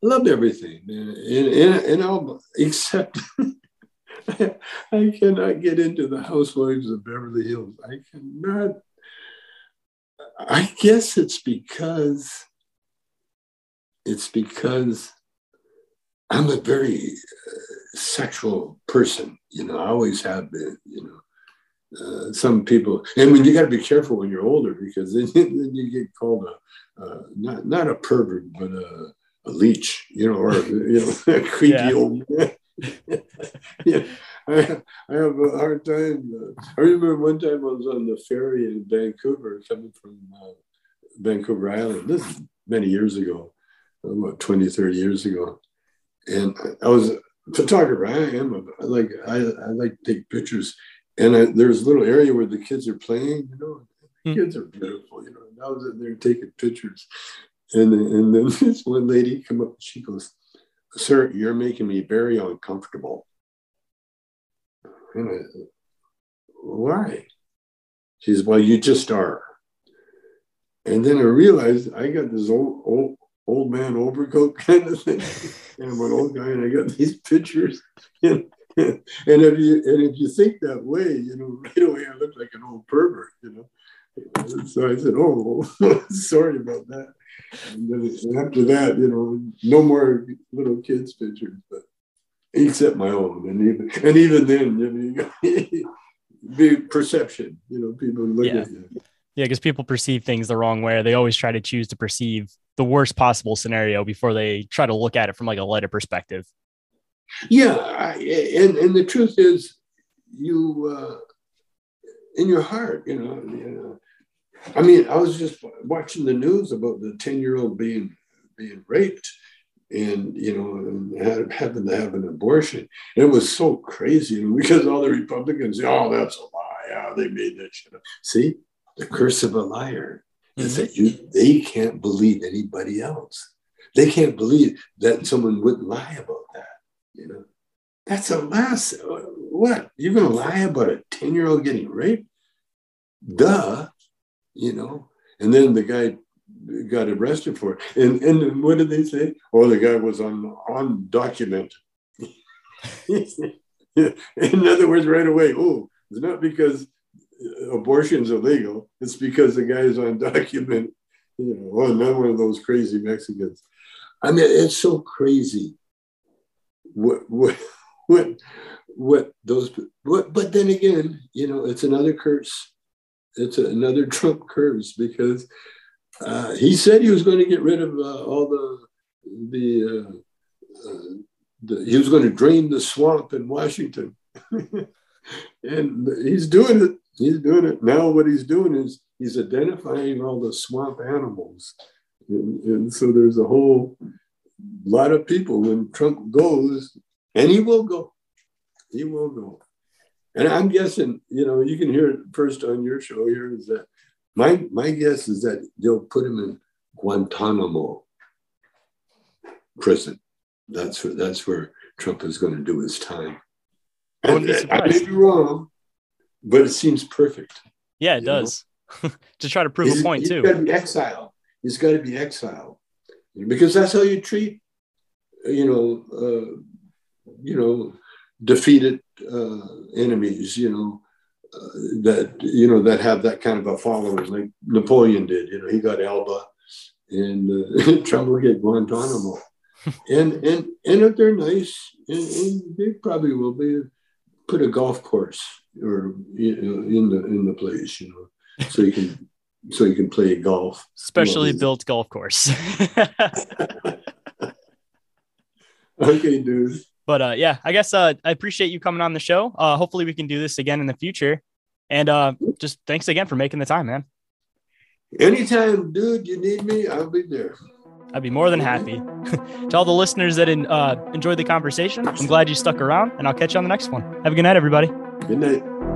I love everything, and and, and all except. [LAUGHS] [LAUGHS] I cannot get into the Housewives of Beverly Hills. I cannot. I guess it's because it's because I'm a very uh, sexual person. You know, I always have been. You know, uh, some people, and when you got to be careful when you're older because then, [LAUGHS] then you get called a uh, not not a pervert but a, a leech. You know, or you know, [LAUGHS] a creepy yeah. old man. [LAUGHS] yeah, I, I have a hard time. Uh, I remember one time I was on the ferry in Vancouver, coming from uh, Vancouver Island. This is many years ago, about 20, 30 years ago. And I was a photographer. I am a, like I, I like to take pictures. And I, there's a little area where the kids are playing. You know, mm. kids are beautiful. You know, and I was in there taking pictures. And and then [LAUGHS] this one lady come up. and She goes, "Sir, you're making me very uncomfortable." Why? She says, "Well, you just are." And then I realized I got this old old old man overcoat [LAUGHS] kind of thing. and I'm an old guy and I got these pictures. [LAUGHS] And if you and if you think that way, you know, right away I look like an old pervert, you know. So I said, "Oh, [LAUGHS] sorry about that." And then after that, you know, no more little kids pictures, but except my own, and even and even then, you know, the [LAUGHS] perception, you know, people look yeah. at you. Yeah, because people perceive things the wrong way. They always try to choose to perceive the worst possible scenario before they try to look at it from like a lighter perspective. Yeah, I, and and the truth is, you uh, in your heart, you know, you know. I mean, I was just watching the news about the ten-year-old being being raped, and you know, had, having to have an abortion. And it was so crazy because all the Republicans, oh, that's a lie. Yeah, they made that shit up. See, the curse of a liar is mm-hmm. that you they can't believe anybody else. They can't believe that someone wouldn't lie about that. You know, that's a last. What you're going to lie about a ten year old getting raped? Duh. You know, and then the guy got arrested for it. And and what did they say? Oh, the guy was on undocumented. [LAUGHS] In other words, right away, oh, it's not because abortion's illegal. It's because the guy's undocumented. You know, well, not one of those crazy Mexicans. I mean, it's so crazy. What what what what those what, but then again, you know, it's another curse. It's another Trump curse because uh, he said he was going to get rid of uh, all the the, uh, uh the he was going to drain the swamp in Washington. [LAUGHS] and he's doing it he's doing it now. What he's doing is he's identifying all the swamp animals, and, and so there's a whole lot of people when Trump goes, and he will go, he will go. And I'm guessing, you know, you can hear it first on your show here is that my my guess is that they'll put him in Guantanamo prison. That's where that's where Trump is going to do his time. And, I may be wrong, but it seems perfect. Yeah, it does. [LAUGHS] to try to prove he's, a point he's too. He's got to be exiled. He's got to be exiled because that's how you treat, you know, uh, you know, defeated uh, enemies. You know, uh, that you know that have that kind of a following, like Napoleon did. You know, he got Elba, and uh, [LAUGHS] Trump will get Guantanamo. [LAUGHS] and and and if they're nice, and, and they probably will be, put a golf course or you know, in the in the place, you know, so you can [LAUGHS] so you can play golf. Specially built golf course. okay, dude. But uh, yeah, I guess uh, I appreciate you coming on the show. Uh, hopefully, we can do this again in the future. And uh, just thanks again for making the time, man. Anytime, dude, you need me, I'll be there. I'd be more than happy. [LAUGHS] to all the listeners that in, uh, enjoyed the conversation, I'm glad you stuck around, and I'll catch you on the next one. Have a good night, everybody. Good night.